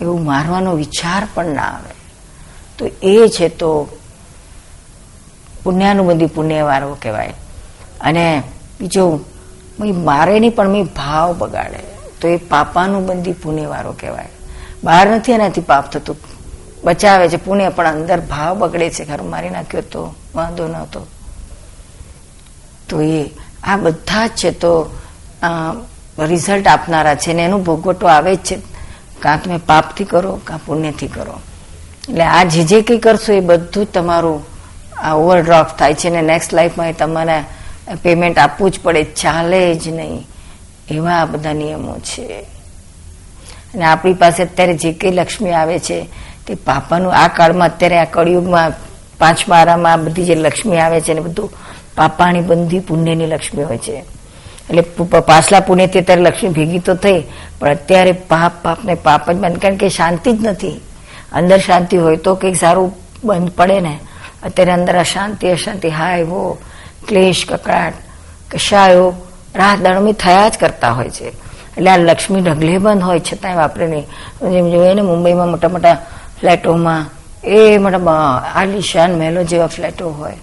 એવું મારવાનો વિચાર પણ ના આવે. તો એ છે તો પુણ્યાનું બધી પુણ્યવાળો કહેવાય. અને બીજું મારે નહીં પણ મેં ભાવ બગાડે. તો એ પાપાનું બંધી પુણ્યવાળો કહેવાય. બહાર નથી એનાથી પાપ થતું. બચાવે છે પુણ્ય, પણ અંદર ભાવ બગડે છે. ખરું, મારી નાખ્યો તો, વાંધો નહોતો તો એ, આ બધા જ છે તો રિઝલ્ટ આપનારા છે ને એનું ભોગવટો આવે જ છે. કાં તમે પાપથી કરો, કાં પુણ્યથી કરો. એટલે આ જે જે કંઈ કરશો એ બધું તમારું આ ઓવરડ્રાફ્ટ થાય છે ને નેક્સ્ટ લાઈફમાં એ તમારે પેમેન્ટ આપવું જ પડે, ચાલે જ નહીં. એવા બધા નિયમો છે. અને આપણી પાસે અત્યારે જે કંઈ લક્ષ્મી આવે છે તે પાપાનું આ કાળમાં અત્યારે આ કળિયુગમાં પાંચમા આરામાં બધી જે લક્ષ્મી આવે છે ને બધું પાપાની બંધી પુણ્યની લક્ષ્મી હોય છે. એટલે પાછલા પુણ્યથી અત્યારે લક્ષ્મી ભેગી તો થઈ, પણ અત્યારે પાપ પાપ ને પાપ જ બંધ. કારણ કે શાંતિ જ નથી. અંદર શાંતિ હોય તો કંઈક સારું બંધ પડે ને. અત્યારે અંદર અશાંતિ અશાંતિ, હાય વો ક્લેશ કકડાટ કશાયો, રાહ દળમી થયા જ કરતા હોય છે. એટલે આ લક્ષ્મી ઢગલે બંધ હોય છતાંય વાપરે નહીં જેમ જોઈએ ને મુંબઈમાં મોટા મોટા ફ્લેટોમાં, એ મોટા આલિશાન મહેલો જેવા ફ્લેટો હોય,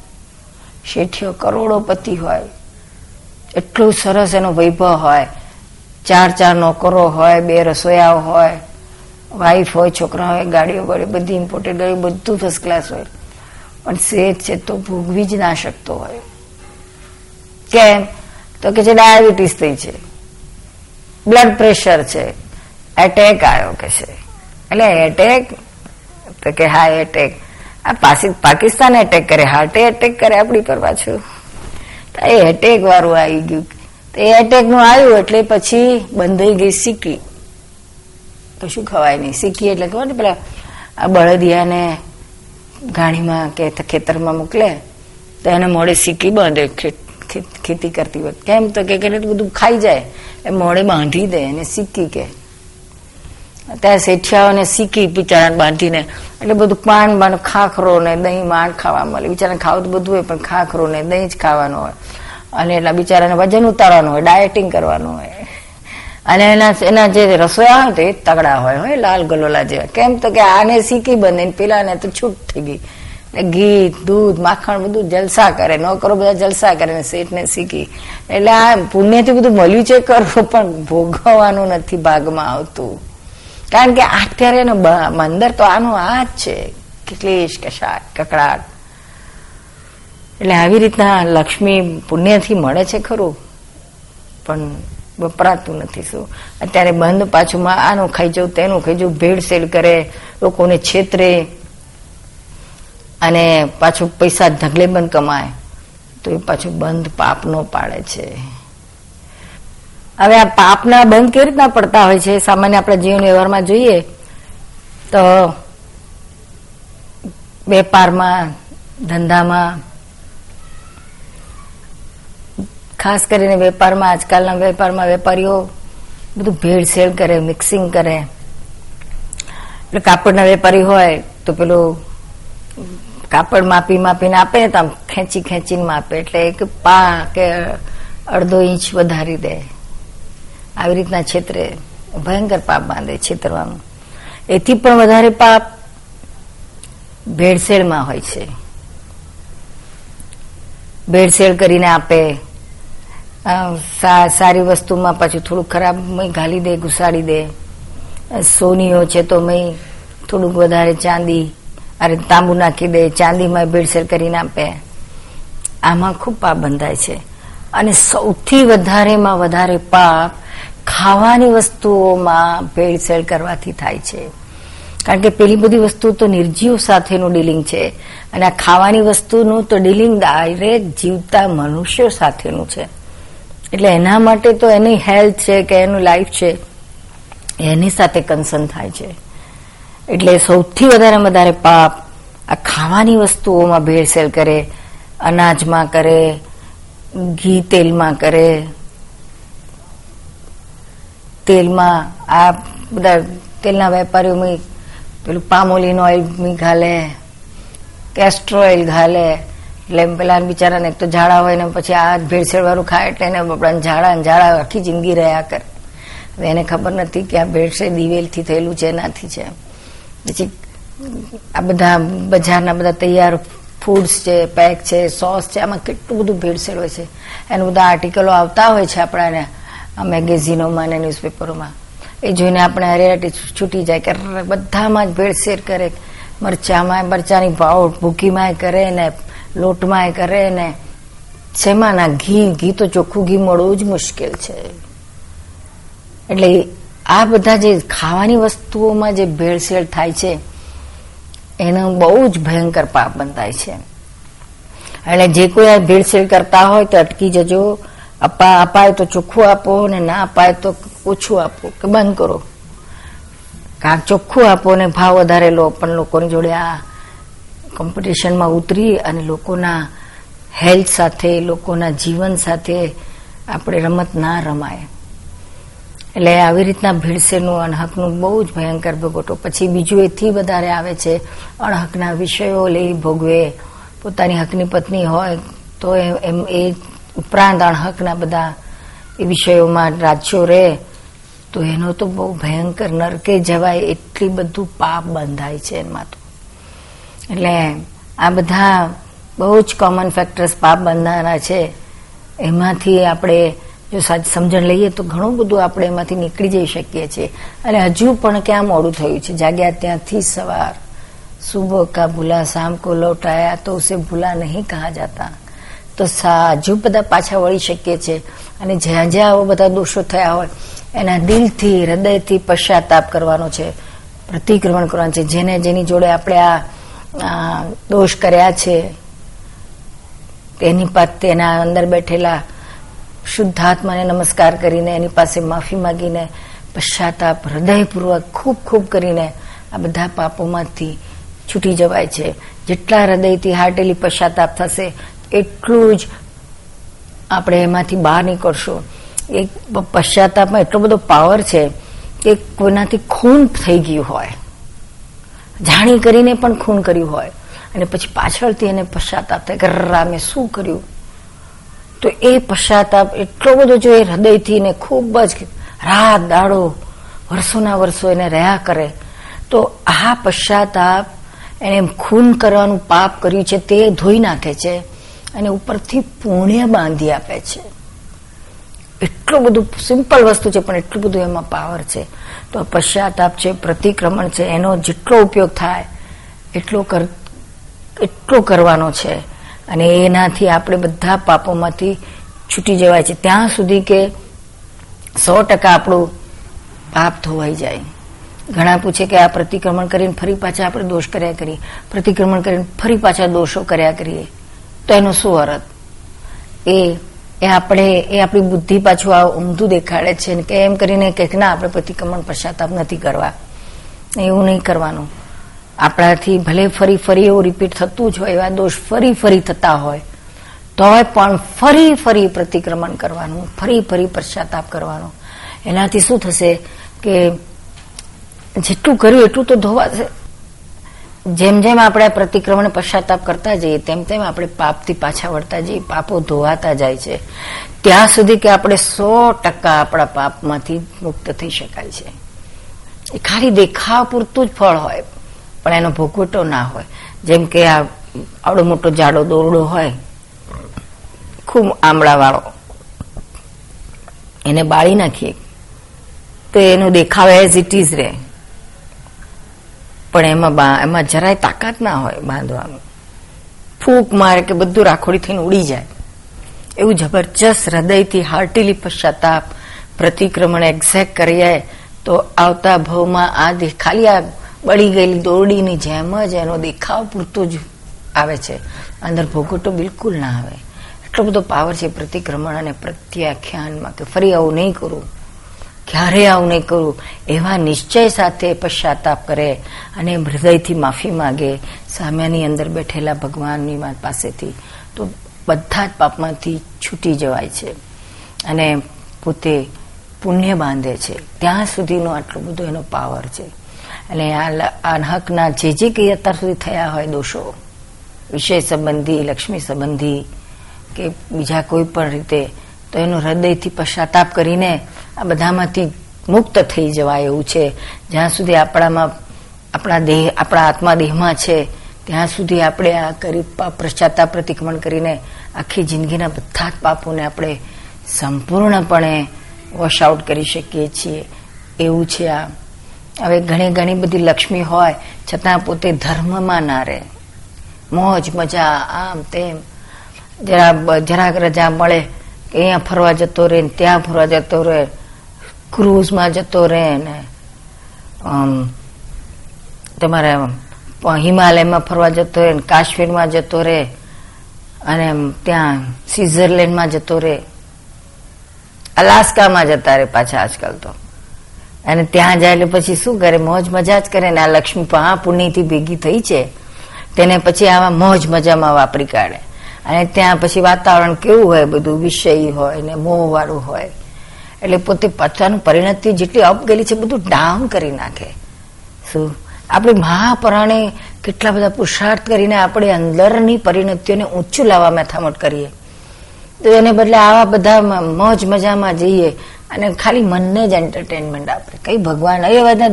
શેઠીઓ કરોડોપતિ હોય એટલું સરસ એનો વૈભવ હોય. ચાર ચાર નોકરો હોય, બે રસોયાઓ હોય વાઈફ હોય, છોકરા હોય, ગાડીઓ ગાડી બધી ઇમ્પોર્ટેડ ગાડીઓ, બધું ફર્સ્ટ ક્લાસ હોય. પણ સેજ છે તો ભોગવી જ ના શકતો હોય. કેમ? તો કે છે ડાયાબિટીસ થઈ છે. બ્લડ પ્રેશર છે. એટેક આવ્યો કે છે. એટલે એટેક તો કે હા એટેક આ પાકિસ્તાન એટેક કરે. હાર્ટે એટેક કરે. આપણી પર પાછું એ એટેક વાળું આવી ગયું. એ એટેકનું આવ્યું એટલે પછી બંધાઈ ગઈ સિક્કી. કશું ખવાય નહીં? સિક્કી એટલે ખબર ને પેલા આ બળદિયાને ઘાણીમાં કે ખેતરમાં મોકલે, તો એને મોડે સિક્કી બાંધે ખેતી કરતી વખત. કેમ? તો કે બધું ખાઈ જાય. એ મોડે બાંધી દે, એને સિક્કી કે. ત્યાં શેઠિયાઓને સીકી બિચારા બાંધીને, એટલે બધું પાન બાન ખાખરો ને દહીં માંડ ખાવા મળે. બિચારા ખાવું તો બધું હોય, પણ ખાખરો ને દહીં જ ખાવાનું હોય. અને એટલા બિચારાને વજન ઉતારવાનું હોય ડાયટિંગ કરવાનું હોય. અને એના એના જે રસોયા હોય તો એ તગડા હોય હોય લાલ ગલોલા જેવા. કેમ તો કે આને સીકી બંધે પેલાને તો છૂટ થઈ ગઈ. ઘી, દૂધ, માખણ બધું જલસા કરે, નોકરો બધા જલસા કરે ને શેઠ ને શીખી. એટલે આ પુણ્યથી બધું મળ્યું છે કરવું, પણ ભોગવવાનું નથી ભાગમાં આવતું. કારણ કે અત્યારે અંદર તો આનું આ જ છે. ક્લેશ કશાક કકડાટ એટલે આવી રીતના લક્ષ્મી પુણ્યથી મળે છે ખરું. પણ વપરાતું નથી શું. અત્યારે બંધ પાછું આનું ખાઈ જવું તેનું ખાઈ જવું ભેળસેળ કરે, લોકોને છેતરે. અને પાછું પૈસા ઢગલે બંધ કમાય. તો એ પાછું બંધ પાપનો પાડે છે. હવે આ પાપના બંધ કેવી રીતના પડતા હોય છે? સામાન્ય આપણા જીવન વ્યવહારમાં જોઈએ તો વેપારમાં, ધંધામાં, ખાસ કરીને વેપારમાં, આજકાલના વેપારમાં વેપારીઓ બધું ભેળસેળ કરે મિક્સિંગ કરે. એટલે કાપડના વેપારી હોય તો પેલું કાપડ માપી માપીને આપે ને તો આમ ખેંચી ખેંચીને માપે. એટલે એક પા કે અડધો ઇંચ વધારી દે. આવી રીતના છેતરે, ભયંકર પાપ બાંધે છેતરવાનું. એથી પણ વધારે પાપ ભેળસેળમાં હોય છે. ભેળસેળ કરીને આપે સારી વસ્તુમાં પાછું થોડુંક ખરાબ ઘાલી દે, ઘુસાડી દે. સોનીઓ છે તો મય થોડુંક વધારે ચાંદી, અરે તાંબુ નાખી દે, ચાંદીમાં ભેળસેળ કરીને આપે. આમાં ખૂબ પાપ બંધાય છે. અને સૌથી વધારેમાં વધારે પાપ ખાવાની વસ્તુઓમાં ભેળસેળ કરવાથી થાય છે. કારણ કે પેલી બધી વસ્તુ તો નિર્જીવ સાથેનું ડીલિંગ છે અને આ ખાવાની વસ્તુનું તો ડીલિંગ ડાયરેક્ટ જીવતા મનુષ્યો સાથેનું છે. એટલે એના માટે તો એની હેલ્થ છે કે એનું લાઈફ છે, એની સાથે કન્સર્ન થાય છે. એટલે સૌથી વધારે વધારે પાપ આ ખાવાની વસ્તુઓમાં ભેળસેળ કરે, અનાજમાં કરે, ઘી તેલમાં કરે તેલમાં આ બધા તેલના વેપારીઓ પેલું પામોલીન ઓઇલ ઘાલે, કેસ્ટ્રો ઓઇલ ઘાલે, એટલે પેલા બિચારાને એક તો ઝાડા હોય ને પછી આ ભેળસેળવાળું ખાય એટલે એને બપડાને ઝાડા ઝાડા આખી જિંદગી રહ્યા કરે. હવે એને ખબર નથી કે આ ભેળસેળ દિવેલથી થયેલું છે, એનાથી છે. પછી આ બધા બજારના બધા તૈયાર ફૂડ્સ છે, પેક છે, સોસ છે, આમાં કેટલું બધું ભેળસેળ હોય છે. એનું બધા આર્ટિકલો આવતા હોય છે આપણાને. આ મેગેઝિનોમાં અને ન્યૂઝપેપરોમાં. એ જોઈને આપણે હરેરાટી છૂટી જાય કે બધામાં જ ભેળસેળ કરે. મરચામાં મરચાની ભાવ ભૂકીમાં કરે ને લોટમાં કરે ને. શેમાં ઘી ઘી તો ચોખ્ખું ઘી મળવું જ મુશ્કેલ છે. એટલે આ બધા જે ખાવાની વસ્તુઓમાં જે ભેળસેળ થાય છે, એનો બહુ જ ભયંકર પાપ બંધાય છે. એટલે જે કોઈ આ ભેળસેળ કરતા હોય તો અટકી જજો. અપા, અપાય તો ચોખ્ખું આપો ને ના અપાય તો ઓછું આપો, કે બંધ કરો. કાંક ચોખ્ખું આપો ને ભાવ વધારે લો, પણ લોકોની જોડે આ કોમ્પિટિશનમાં ઉતરી અને લોકોના હેલ્થ સાથે, લોકોના જીવન સાથે આપણે રમત ના રમાય. એટલે આવી રીતના ભીડસેનું અણહકનું બહુ જ ભયંકર ભોગવટો પછી બીજું એથી વધારે આવે છે, અણહકના વિષયો, લઈ ભોગવે. પોતાની હકની પત્ની હોય, તો એમ એ ઉપરાંત અણહકના બધા એ વિષયોમાં રાજ્યો રહે, તો એનો તો બહુ ભયંકર નરકે જવાય એટલી બધું પાપ બંધાય છે એમાં તો. એટલે આ બધા બહુ જ કોમન ફેક્ટર્સ પાપ બંધાના છે. એમાંથી આપણે જો સમજણ લઈએ તો ઘણું બધું આપણે એમાંથી નીકળી જઈ શકીએ છીએ. અને હજુ પણ ક્યાં મોડું થયું છે? જાગ્યા ત્યાંથી સવાર. સુબહ કા ભૂલા, શામ કો લૌટાયા, તો ઉસે ભૂલા નહીં કહા જાતા. તો સાજુ બધા પાછા વળી શકીએ છીએ. અને જ્યાં જ્યાં આવા બધા દોષો થયા હોય, એના દિલથી, હૃદયથી પશ્ચાતાપ કરવાનો છે, પ્રતિક્રમણ કરવાનું છે. જેને જેની જોડે આપણે આ દોષ કર્યા છે તેની પાસે તેના અંદર બેઠેલા શુદ્ધાત્માને નમસ્કાર કરીને, એની પાસે માફી માગીને પશ્ચાતાપ હૃદયપૂર્વક ખૂબ ખૂબ કરીને, આ બધા પાપોમાંથી છૂટી જવાય છે. જેટલા હૃદયથી હાર્ટેલી પશ્ચાતાપ થશે એટલું જ આપણે એમાંથી બહાર નીકળશું. એ પશ્ચાતાપમાં એટલો બધો પાવર છે કે કોઈનાથી ખૂન થઈ ગયું હોય. જાણી કરીને પણ ખૂન કર્યું હોય. અને પછી પાછળથી એને પશ્ચાતાપ થાય કે રામે શું કર્યું? તો એ પશ્ચાતાપ એટલો બધો જો એ હૃદયથી ને ખૂબ જ રાત દાડો વર્ષોના વર્ષો એને રહ્યા કરે, તો આ પશ્ચાતાપ એને ખૂન કરવાનું પાપ કર્યું છે તે ધોઈ નાખે છે. અને ઉપરથી પુણ્ય બાંધી આપે છે. એટલું બધું સિમ્પલ વસ્તુ છે, પણ એટલું બધું એમાં પાવર છે. તો પશ્ચાતાપ છે, પ્રતિક્રમણ છે, એનો જેટલો ઉપયોગ થાય, એટલો કર, એટલો કરવાનો છે. અને એનાથી આપણે બધા પાપોમાંથી છૂટી જવાય છે. ત્યાં સુધી કે સો ટકા આપણું પાપ ધોવાઈ જાય. ઘણા પૂછે કે આ પ્રતિક્રમણ કરીને ફરી પાછા આપણે દોષ કર્યા કરીએ. પ્રતિક્રમણ કરીને ફરી પાછા દોષો કર્યા કરીએ. તો એનો શું અરત એ એ આપણે, એ આપણી બુદ્ધિ પાછું આ ઊંધું દેખાડે છે કે એમ કરીને કે ના, આપણે પ્રતિક્રમણ પશ્ચાતાપ નથી કરવા. એવું નહીં કરવાનું. આપણાથી ભલે ફરી ફરી એવું રિપીટ થતું જ હોય, એવા દોષ ફરી ફરી થતા હોય, તોય પણ ફરી ફરી પ્રતિક્રમણ કરવાનું, ફરી ફરી પશ્ચાતાપ કરવાનો. એનાથી શું થશે કે જેટલું કર્યું એટલું તો ધોવાશે જેમ જેમ આપણે પ્રતિક્રમણ પશ્ચાતાપ કરતા જઈએ, તેમ તેમ આપણે પાપથી પાછા વળતા જઈએ, પાપો ધોવાતા જાય છે. ત્યાં સુધી કે આપણે સો ટકા આપણા પાપમાંથી મુક્ત થઈ શકાય છે. એ ખાલી દેખાવ પૂરતું જ ફળ હોય, પણ એનો ભોગવટો ના હોય. જેમ કે આ આવડો મોટો જાડો દોરડો હોય, ખૂબ આમળા વાળો એને બાળી નાખીએ, તો એનો દેખાવ એઝ ઇટ ઇઝ રહે. પણ એમાં એમાં જરાય તાકાત ના હોય બાંધવાનું ફૂંક મારે કે બધું રાખોડી થઈને ઉડી જાય. એવું જબરજસ્ત હૃદયથી હાર્ટીલી પશ્ચાતાપ, પ્રતિક્રમણ એક્ઝેક્ટ કરીએ તો આવતા ભવમાં આ ખાલી આ બળી ગયેલી દોરડીની જેમ જ એનો દેખાવ પૂરતો જ આવે છે. અંદર ભોગવટો બિલકુલ ના આવે. એટલો બધો પાવર છે પ્રતિક્રમણ અને પ્રત્યાખ્યાનમાં કે ફરી આવું નહીં કરું. ક્યારે આવું નહીં કરું? એવા નિશ્ચય સાથે પશ્ચાતાપ કરે અને હૃદયથી માફી માગે સામ્યાની અંદર બેઠેલા ભગવાનની પાસેથી. તો બધા જ પાપમાંથી છૂટી જવાય છે અને પોતે પુણ્ય બાંધે છે. ત્યાં સુધીનો આટલો બધો એનો પાવર છે. અને આ હકના જે જે કંઈ અત્યાર સુધી થયા હોય દોષો, વિષય સંબંધી, લક્ષ્મી સંબંધી કે બીજા કોઈ પણ રીતે તો એનો હૃદયથી પશ્ચાતાપ કરીને આ બધામાંથી મુક્ત થઈ જવાય એવું છે. જ્યાં સુધી આપણામાં, આપણા દેહ, આપણા આત્મા દેહમાં છે, ત્યાં સુધી આપણે આ કરી પશ્ચાતાપ પ્રતિક્રમણ કરીને આખી જિંદગીના બધા જ પાપોને આપણે સંપૂર્ણપણે વોશ આઉટ કરી શકીએ છીએ. એવું છે આ. હવે ઘણી ઘણી બધી લક્ષ્મી હોય, છતાં પોતે ધર્મમાં ના રહે. મોજ, મજા, આમ તેમ. જરા જરાક રજા મળે અહીંયા ફરવા જતો રહે ત્યાં ફરવા જતો રહે, ક્રૂઝમાં જતો રહે ને તમારે હિમાલયમાં ફરવા જતો રહે કાશ્મીરમાં જતો રહે અને ત્યાં સ્વિટ્ઝરલેન્ડમાં જતો રહે. અલાસ્કામાં જતા રહે પાછા આજકાલ તો. અને ત્યાં જાય એટલે પછી શું કરે? મોજ મજા જ કરે ને આ લક્ષ્મી પણ આ પુણ્યથી ભેગી થઈ છે. તેને પછી આવા મોજ મજામાં વાપરી કાઢે. અને ત્યાં પછી વાતાવરણ કેવું હોય બધું, વિષય હોય ને મોહ વાળું હોય. એટલે પોતે પોતાનું પરિણતિ જેટલી અપ ગયેલી છે, બધું ડાઉન કરી નાખે. શું? આપણી મહાપરાણે કેટલા બધા પુરુષાર્થ કરીને આપણે અંદરની પરિણતિઓને ઊંચું લાવવા મેથામટ કરીએ. તો એને બદલે આવા બધા મોજ મજામાં જઈએ. અને ખાલી મનને જ એન્ટરટેનમેન્ટ આપે. કઈ ભગવાન એ બધા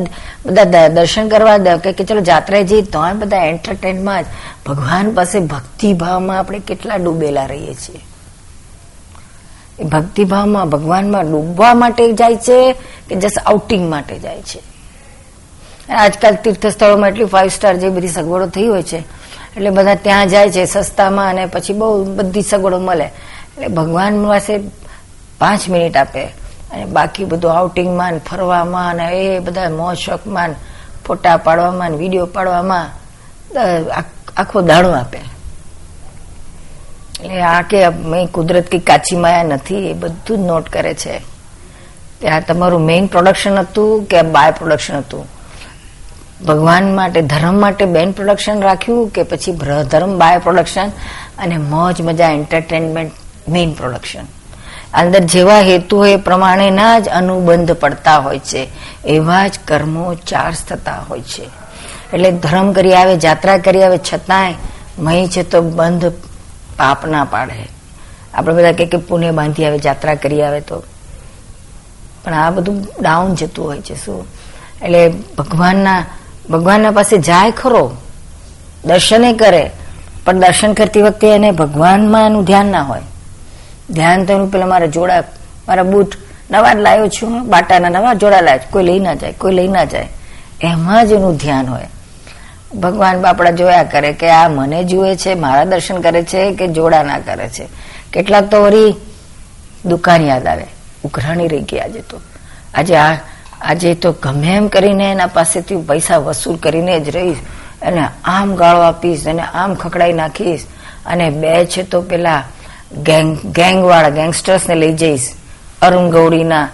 બધા દર્શન કરવા કે ચલો જાત્રાએ જઈએ તો બધા એન્ટરટેનમાં જ. ભગવાન પાસે ભક્તિભાવમાં આપણે કેટલા ડૂબેલા રહીએ છીએ. એ ભક્તિભાવમાં ભગવાનમાં ડૂબવા માટે જાય છે કે જસ્ટ આઉટિંગ માટે જાય છે? આજકાલ તીર્થ સ્થળોમાં એટલી ફાઇવ સ્ટાર જે બધી સગવડો થઈ હોય છે. એટલે બધા ત્યાં જાય છે સસ્તામાં અને પછી બહુ બધી સગવડો મળે. એટલે ભગવાન પાસે પાંચ મિનિટ આપે. અને બાકી બધું આઉટિંગમાં ફરવામાં અને એ બધા મોજ શોખમાં ફોટા પાડવામાં વીડિયો પાડવામાં આખો દાણો આપે. એટલે આ કે મેં કુદરત કઈ કાચી માયા નથી, એ બધું જ નોટ કરે છે. કે આ તમારું મેઇન પ્રોડક્શન હતું કે બાય પ્રોડક્શન હતું? ભગવાન માટે, ધર્મ માટે બેન પ્રોડક્શન રાખ્યું કે પછી ધર્મ બાય પ્રોડક્શન અને મોજ મજા એન્ટરટેનમેન્ટ મેઇન પ્રોડક્શન અંદર જેવા હેતુ એ પ્રમાણેના જ અનુબંધ પડતા હોય છે. એવા જ કર્મો ચાર્જ થતા હોય છે. એટલે ધર્મ કરી આવે, જાત્રા કરી આવે, છતાંય મહી છે તો બંધ પાપ ના પાડે. આપણે બધા કે પુણે બાંધી આવે, જાત્રા કરી આવે તો. પણ આ બધું ડાઉન જતું હોય છે, શું? એટલે ભગવાનના ભગવાનના પાસે જાય ખરો. દર્શને કરે, પણ દર્શન કરતી વખતે એને ભગવાનમાં એનું ધ્યાન ના હોય. ધ્યાન તો પેલા મારા જોડા, મારા બૂટ નવા લાવ્યો છું, બાટાના નવા જોડા લાવ્યો કોઈ લઈ ના જાય, કોઈ લઈ ના જાય. એમાં જ એનું ધ્યાન હોય. ભગવાન બાપડા જોયા કરે કે આ મને જુએ છે, મારા દર્શન કરે છે કે જોડા ના કરે છે. કેટલાક તો વળી દુકાન યાદ આવે. ઉઘરાણી રહી ગઈ આજે તો. આજે આ, આજે તો ગમે એમ કરીને એના પાસેથી પૈસા વસૂલ કરીને જ રહીશ અને આમ ગાળો આપીશ અને આમ ખકડાઈ નાખીશ. અને બે છે તો પેલા ગેંગ, ગેંગવાળા ગેંગસ્ટર્સને લઈ જઈશ. અરુણ ગૌરીના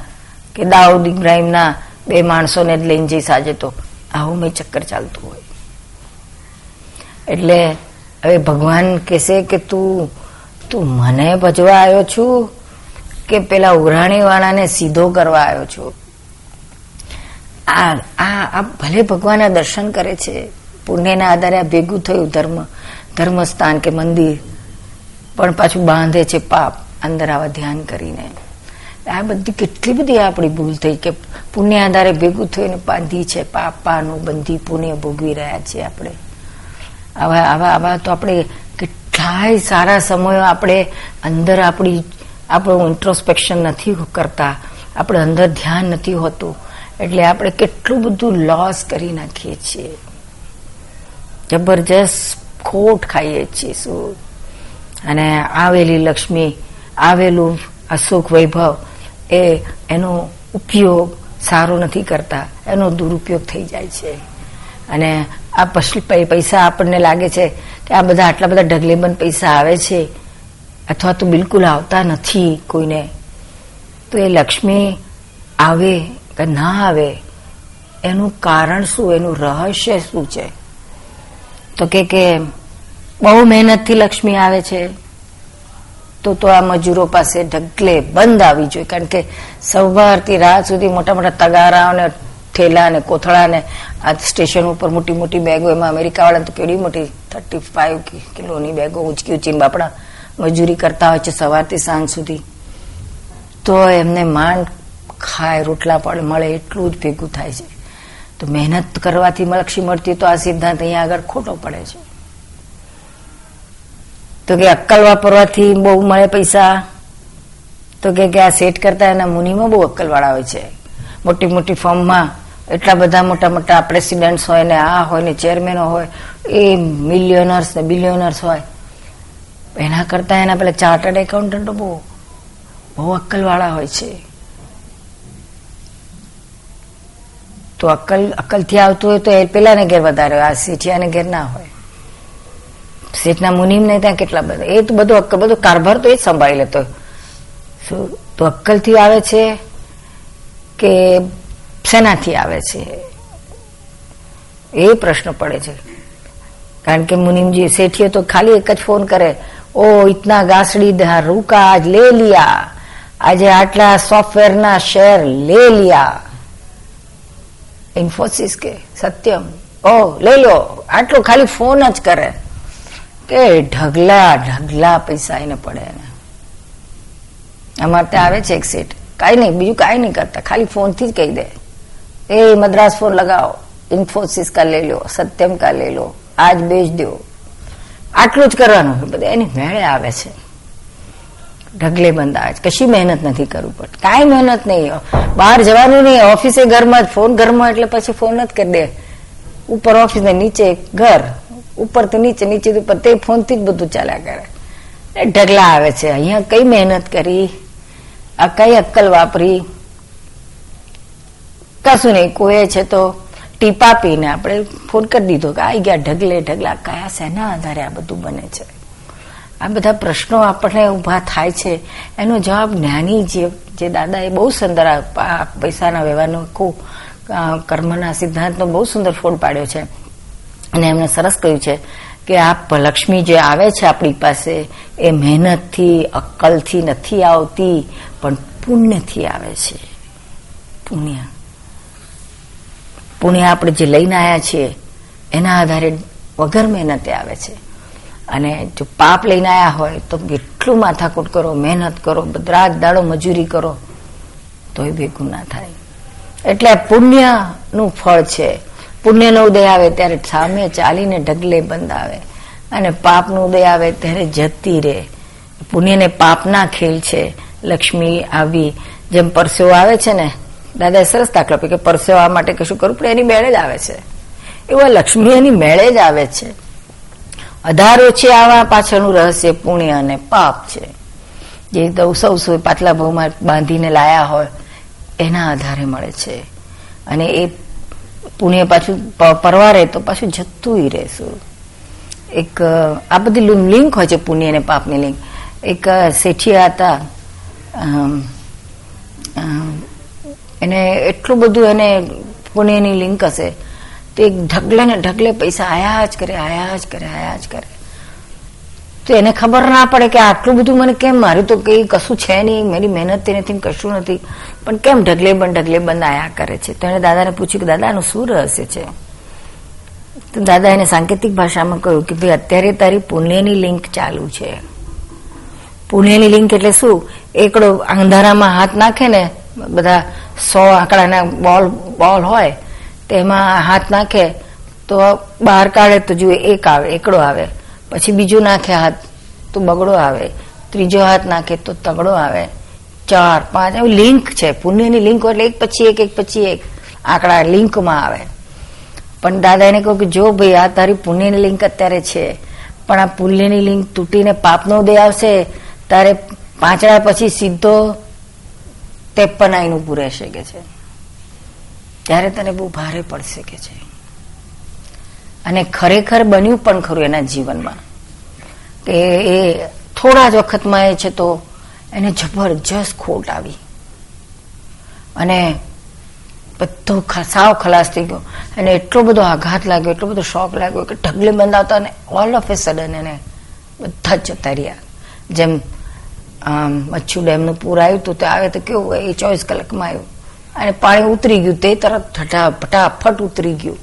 કે દાઉદ ઇબ્રાહીમના બે માણસોને જ લઈને જઈશ આજે તો. આવું મેં ચક્કર ચાલતું હોય. એટલે હવે ભગવાન કહેશે કે તું તું મને ભજવા આવ્યો છું કે પેલા ઉઘરાણીવાળાને સીધો કરવા આવ્યો છું? આ આ ભલે ભગવાનના દર્શન કરે છે. પુણ્યના આધારે આ ભેગું થયું ધર્મ, ધર્મસ્થાન કે મંદિર. પણ પાછું બાંધે છે પાપ. અંદર આવા ધ્યાન કરીને. આ બધી કેટલી બધી આપણી ભૂલ થઈ કે પુણ્ય આધારે ભેગું થઈને બાંધી છે. પાપાનું બંધી પુણ્ય ભોગવી રહ્યા છીએ આપણે. આવા આવા આવા તો આપણે કેટલાય સારા સમયો આપણે અંદર આપણી, આપણું ઇન્ટ્રોસ્પેક્શન નથી કરતા. આપણે અંદર ધ્યાન નથી હોતું. એટલે આપણે કેટલું બધું લોસ કરી નાખીએ છીએ. જબરજસ્ત ખોટ ખાઈએ છીએ, શું? અને આવેલી લક્ષ્મી, આવેલું આ વૈભવ એ એનો ઉપયોગ સારો નથી કરતા. એનો દુરુપયોગ થઈ જાય છે. અને આ પૈસા આપણને લાગે છે કે આ બધા આટલા બધા ઢગલેબંધ પૈસા આવે છે અથવા તો બિલકુલ આવતા નથી કોઈને. તો એ લક્ષ્મી આવે કે ના આવે, એનું કારણ શું, એનું રહસ્ય શું છે? તો કે બહુ મહેનતથી લક્ષ્મી આવે છે, તો તો આ મજૂરો પાસે ઢગલે બંધ આવી જોઈએ. કારણ કે સવારથી રાત સુધી મોટા મોટા તગારા અને ઠેલા અને કોથળા ને આ સ્ટેશન ઉપર મોટી મોટી બેગો, એમાં અમેરિકા વાળા તો કેવડી મોટી થર્ટી ફાઈવ કિલોની બેગો ઊંચકી ઊંચી બાપડા મજૂરી કરતા હોય છે સવારથી સાંજ સુધી. તો એમને માંડ ખાય, રોટલા પડે, મળે, એટલું જ ભેગું થાય છે. તો મહેનત કરવાથી લક્ષી મળતી તો આ સિદ્ધાંત અહીંયા આગળ ખોટો પડે છે. તો કે અક્કલ વાપરવાથી બહુ મળે પૈસા? તો કે આ સેટ કરતા એના મુનિમાં બહુ અક્કલ વાળા હોય છે. મોટી મોટી ફોર્મમાં એટલા બધા મોટા મોટા પ્રેસિડેન્ટ્સ હોય ને આ હોય ને ચેરમેનો હોય, એ મિલિયનર્સ ને બિલિયનર્સ હોય. એના કરતા એના પેલા ચાર્ટર્ડ એકાઉન્ટન્ટો બહુ બહુ અક્કલ વાળા હોય છે. તો અક્કલ, અક્કલથી આવતું હોય તો એ પેલાને ઘેર વધારે આ સીઠિયાને ઘેર ના હોય. શેઠના મુનિમને ત્યાં કેટલા બધા એ તો બધો બધું કારભાર તો એ જ સંભાળી લેતો. શું? તો અક્કલથી આવે છે કે શેનાથી આવે છે? એ પ્રશ્ન પડે છે. કારણ કે મુનિમજી શેઠીએ તો ખાલી એક જ ફોન કરે, ઓ, ઇતના ગાસડી રૂકા આજ લે લિયા. આજે આટલા સોફ્ટવેરના શેર લે લિયા. ઇન્ફોસિસ કે, સત્યમ. ઓ લઈ લો આટલો ખાલી ફોન જ કરે. કે ઢગલા ઢગલા પૈસા એને પડે એને. અમારે ત્યાં આવે છે એક સેટ કાંઈ નહીં, બીજું કાંઈ નહીં કરતા. ખાલી ફોનથી જ કહી દે. એ મદ્રાસ ફોન લગાવો. ઇન્ફોસિસ કા લઈ લો સત્યમ કા લઈ લો. આજ બેચ દો. આટલું જ કરવાનું બધા એની મેળે આવે છે. ઢગલે બંધ આવે કશી મહેનત નથી કરવું પડતી. કાંઈ મહેનત નહીં. બહાર જવાનું નહીં. ઓફિસે ઘરમાં જ. ફોન ઘરમાં એટલે પછી ફોન જ કરી દે. ઉપર ઓફિસ ને નીચે ઘર. ઉપર તો નીચે નીચે ઉપર તે ફોનથી જ બધું ચાલ્યા કરે. ઢગલા આવે છે. અહીંયા કઈ મહેનત કરી? આ કઈ અક્કલ વાપરી? કશું નહીં. કોઈ છે તો ટીપા પીને આપણે ફોન કરી દીધો કે આવી ગયા ઢગલે, ઢગલા. કયા શેના આધારે આ બધું બને છે? આ બધા પ્રશ્નો આપણને ઊભા થાય છે. એનો જવાબ જ્ઞાની જે જે દાદાએ બહુ સુંદર પૈસાના વ્યવહારનો ખૂબ કર્મના સિદ્ધાંતનો બહુ સુંદર ફોડ પાડ્યો છે. અને એમણે સરસ કહ્યું છે કે આ લક્ષ્મી જે આવે છે આપણી પાસે, એ મહેનતથી, અક્કલથી નથી આવતી, પણ પુણ્યથી આવે છે. પુણ્ય. પુણ્ય આપણે જે લઈને આવ્યા છીએ, એના આધારે વગર મહેનતે આવે છે. અને જો પાપ લઈને આવ્યા હોય, તો એટલું માથાકૂટ કરો, મહેનત કરો રાત દાડો, મજૂરી કરો, તોય ભેગું ના થાય. એટલે પુણ્યનું ફળ છે. પુણ્યનો ઉદય આવે ત્યારે સામે ચાલીને ઢગલે બંધ આવે અને પાપનો ઉદય આવે ત્યારે જતી રહે. પુણ્યને પાપના ખેલ છે. લક્ષ્મી આવી જેમ પરસેવો આવે છે ને, દાદાએ સરસ દાખલો કે પરસેવા માટે કશું કરવું પડે, એની મેળે જ આવે છે. એવા લક્ષ્મી એની મેળે જ આવે છે. અધાર ઓછી આવા પાછળનું રહસ્ય, પુણ્ય અને પાપ છે. જે સૌ સૌ પાટલા ભાવમાં બાંધીને લાયા હોય, એના આધારે મળે છે. અને એ પુણ્ય પાછું પરવારે તો પાછું જતું રહેશું. એક આ બધી લિંક હોય છે પુણ્ય અને પાપની લિંક. એક શેઠિયા હતા એને એટલું બધું એને પુણ્યની લિંક હશે, તો એક ઢગલે ને ઢગલે પૈસા આયા જ કરે, આયા જ કરે, આયા જ કરે. તો એને ખબર ના પડે કે આટલું બધું મને કેમ? મારું તો કઈ કશું છે નહીં. મારી મહેનત નથી કશું નથી. પણ કેમ ઢગલે બંધ ઢગલે બંધ આયા કરે છે? તો એને દાદાને પૂછ્યું કે દાદાનું શું રહસ્ય છે? તો દાદા એને સાંકેતિક ભાષામાં કહ્યું કે, ભાઈ, અત્યારે તારી પુણ્યની લિંક ચાલુ છે. પુણ્યની લિંક એટલે શું? એકડો અંધારામાં હાથ નાખે ને, બધા સો આંકડાના બોલ બોલ હોય, તેમાં હાથ નાખે, તો બહાર કાઢે તો જુએ એક આવે, એકડો આવે. પછી બીજું નાખે હાથ, તો બગડો આવે. ત્રીજો હાથ નાખે તો તગડો આવે. ચાર, પાંચ, એવું લિંક છે. પુણ્યની લિંક એટલે એક પછી એક એક પછી એક આંકડા લિંકમાં આવે. પણ દાદા એને કહ્યું કે જો ભાઈ, આ તારી પુણ્યની લિંક અત્યારે છે, પણ આ પુણ્યની લિંક તૂટીને પાપનો ઉદય આવશે, તારે પાંચડા પછી સીધો ત્રેપન આઈન પૂરે શકે છે? ત્યારે તને બહુ ભારે પડશે કે છે. અને ખરેખર બન્યું પણ ખરું એના જીવનમાં. કે એ થોડા જ વખતમાં એ છે તો એને જબરજસ્ત ખોટ આવી. અને બધો સાવ ખલાસ થઈ ગયો. અને એટલો બધો આઘાત લાગ્યો, એટલો બધો શોખ લાગ્યો કે ઢગલે બંધાવતા અને ઓલ ઓફ એ સડન એને બધા જ જતા રહ્યા. જેમ મચ્છુ ડેમનું પૂર આવ્યું હતું તે આવે તો કેવું, એ ચોવીસ કલાકમાં આવ્યું. અને પાણી ઉતરી ગયું, તે તરત ફટાફટ ઉતરી ગયું.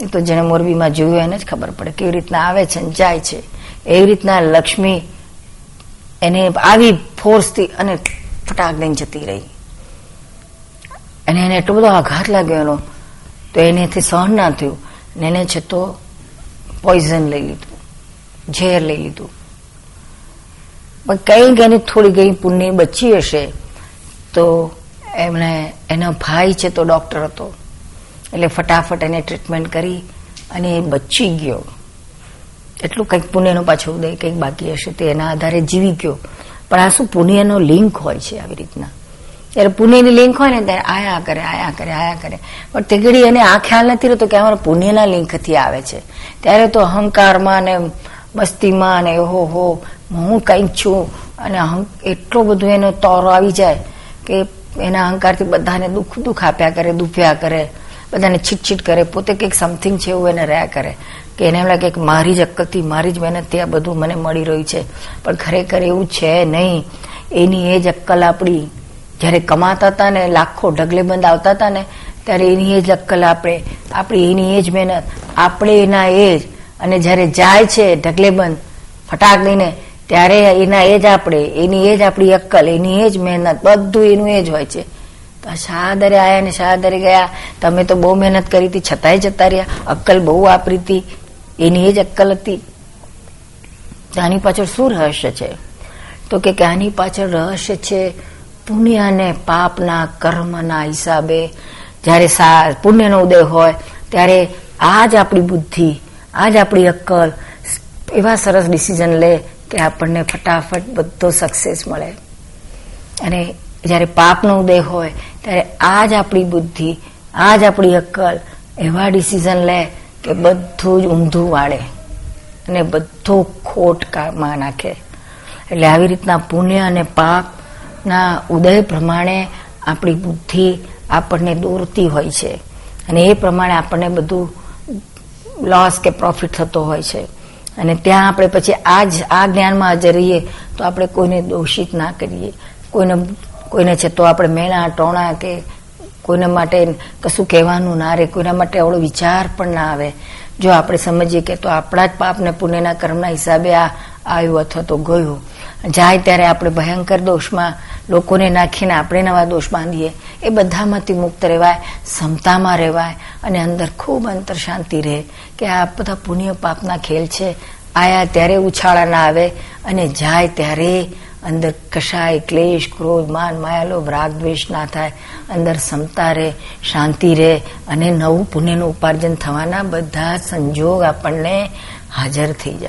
એ તો જેને મોરબીમાં જોયું એને જ ખબર પડે કેવી રીતના આવે છે જાય છે. એવી રીતના લક્ષ્મી એને આવી ફોર્સથી અને ફટાક દઈને જતી રહી. અને એને એટલો બધો આઘાત લાગ્યો એનો, તો એનેથી સહન ના થયું. ને એને છે તો પોઈઝન લઈ લીધું, ઝેર લઈ લીધું. પણ કંઈક એની થોડી ગઈ પુણ્ય બચી હશે, તો એમણે, એનો ભાઈ છે તો ડોક્ટર હતો. એટલે ફટાફટ એને ટ્રીટમેન્ટ કરી અને એ બચી ગયો. એટલું કંઈક પુણ્યનો પાછો ઉદય કંઈક બાકી હશે તે એના આધારે જીવી ગયો. પણ આ શું પુણ્યનો લિંક હોય છે આવી રીતના? ત્યારે પુણ્યની લિંક હોય ને ત્યારે આયા કરે આયા કરે આયા કરે. પણ તે ઘડી એને આ ખ્યાલ નથી રહેતો કે અમારા પુણ્યના લિંકથી આવે છે. ત્યારે તો અહંકારમાં ને મસ્તીમાં ને ઓહો હો, હું કંઈક છું. અને એટલો બધો એનો તોરો આવી જાય કે એના અહંકારથી બધાને દુઃખ દુઃખ આપ્યા કરે, દુભ્યા કરે. બધાને છીટછીટ કરે, પોતે કંઈક સમથિંગ છે એવું એને રહ્યા કરે. કે એને એમ લાગે કે મારી જ અક્કલથી મારી જ મહેનતથી આ બધું મને મળી રહ્યું છે. પણ ખરેખર એવું છે નહીં. એની એ જ અક્કલ આપણી, જ્યારે કમાતા હતા ને, લાખો ઢગલે બંધ આવતા હતા ને, ત્યારે એની એ જ અક્કલ આપણે, આપણી એની એ જ મહેનત, આપણે એના એ જ. અને જ્યારે જાય છે ઢગલેબંધ ફટાક દઈને ત્યારે એના એ જ આપણે, એની એ જ આપણી અક્કલ, એની એ જ મહેનત, બધું એનું એ જ હોય છે. તો શાહદરે આયા ને શાહદરે ગયા. તમે તો બહુ મહેનત કરી હતી, છતાંય જતા રહ્યા. અક્કલ બહુ વાપરી હતી. એની એ જ અક્કલ હતી. આની પાછળ શું રહસ્ય છે? તો કે આની પાછળ રહસ્ય છે પુણ્યને પાપના કર્મના હિસાબે. જ્યારે સા, પુણ્યનો ઉદય હોય, ત્યારે આ જ આપણી બુદ્ધિ આ જ આપણી અક્કલ, એવા સરસ ડિસિઝન લે કે આપણને ફટાફટ બધો સક્સેસ મળે. અને જ્યારે પાપનો ઉદય હોય, ત્યારે આ જ આપણી બુદ્ધિ આ જ આપણી અક્કલ, એવા ડિસિઝન લે કે બધું જ ઊંધું વાળે અને બધું કામમાં નાખે. એટલે આવી રીતના પુણ્ય અને પાપના ઉદય પ્રમાણે આપણી બુદ્ધિ આપણને દોરતી હોય છે. અને એ પ્રમાણે આપણને બધું લોસ કે પ્રોફિટ થતો હોય છે. અને ત્યાં આપણે પછી આ જ આ જ્ઞાનમાં હાજર રહીએ તો આપણે કોઈને દોષિત ના કરીએ. કોઈને કોઈને છે તો આપણે મેણા, ટોણા કે કોઈના માટે કશું કહેવાનું ના રહે, કોઈના માટે આવડો વિચાર પણ ના આવે. જો આપણે સમજીએ કે તો આપણા જ પાપને પુણ્યના કર્મના હિસાબે આ આવ્યું અથવા તો ગયું. જાય ત્યારે આપણે ભયંકર દોષમાં લોકોને નાખીને આપણે નવા દોષ બાંધીએ. એ બધામાંથી મુક્ત રહેવાય, સમતામાં રહેવાય અને અંદર ખૂબ અંતર શાંતિ રહે કે આ બધા પુણ્ય પાપના ખેલ છે. આયા ત્યારે ઉછાળા ના આવે અને જાય ત્યારે અંદર કશાય ક્લેશ, ક્રોધ, માન માયાલો રાગ, દ્વેષ ના થાય. અંદર સમતા રહે, શાંતિ રહે અને નવું પુણ્યનું ઉપાર્જન થવાના બધા સંજોગ આપણને હાજર થઈ જાય.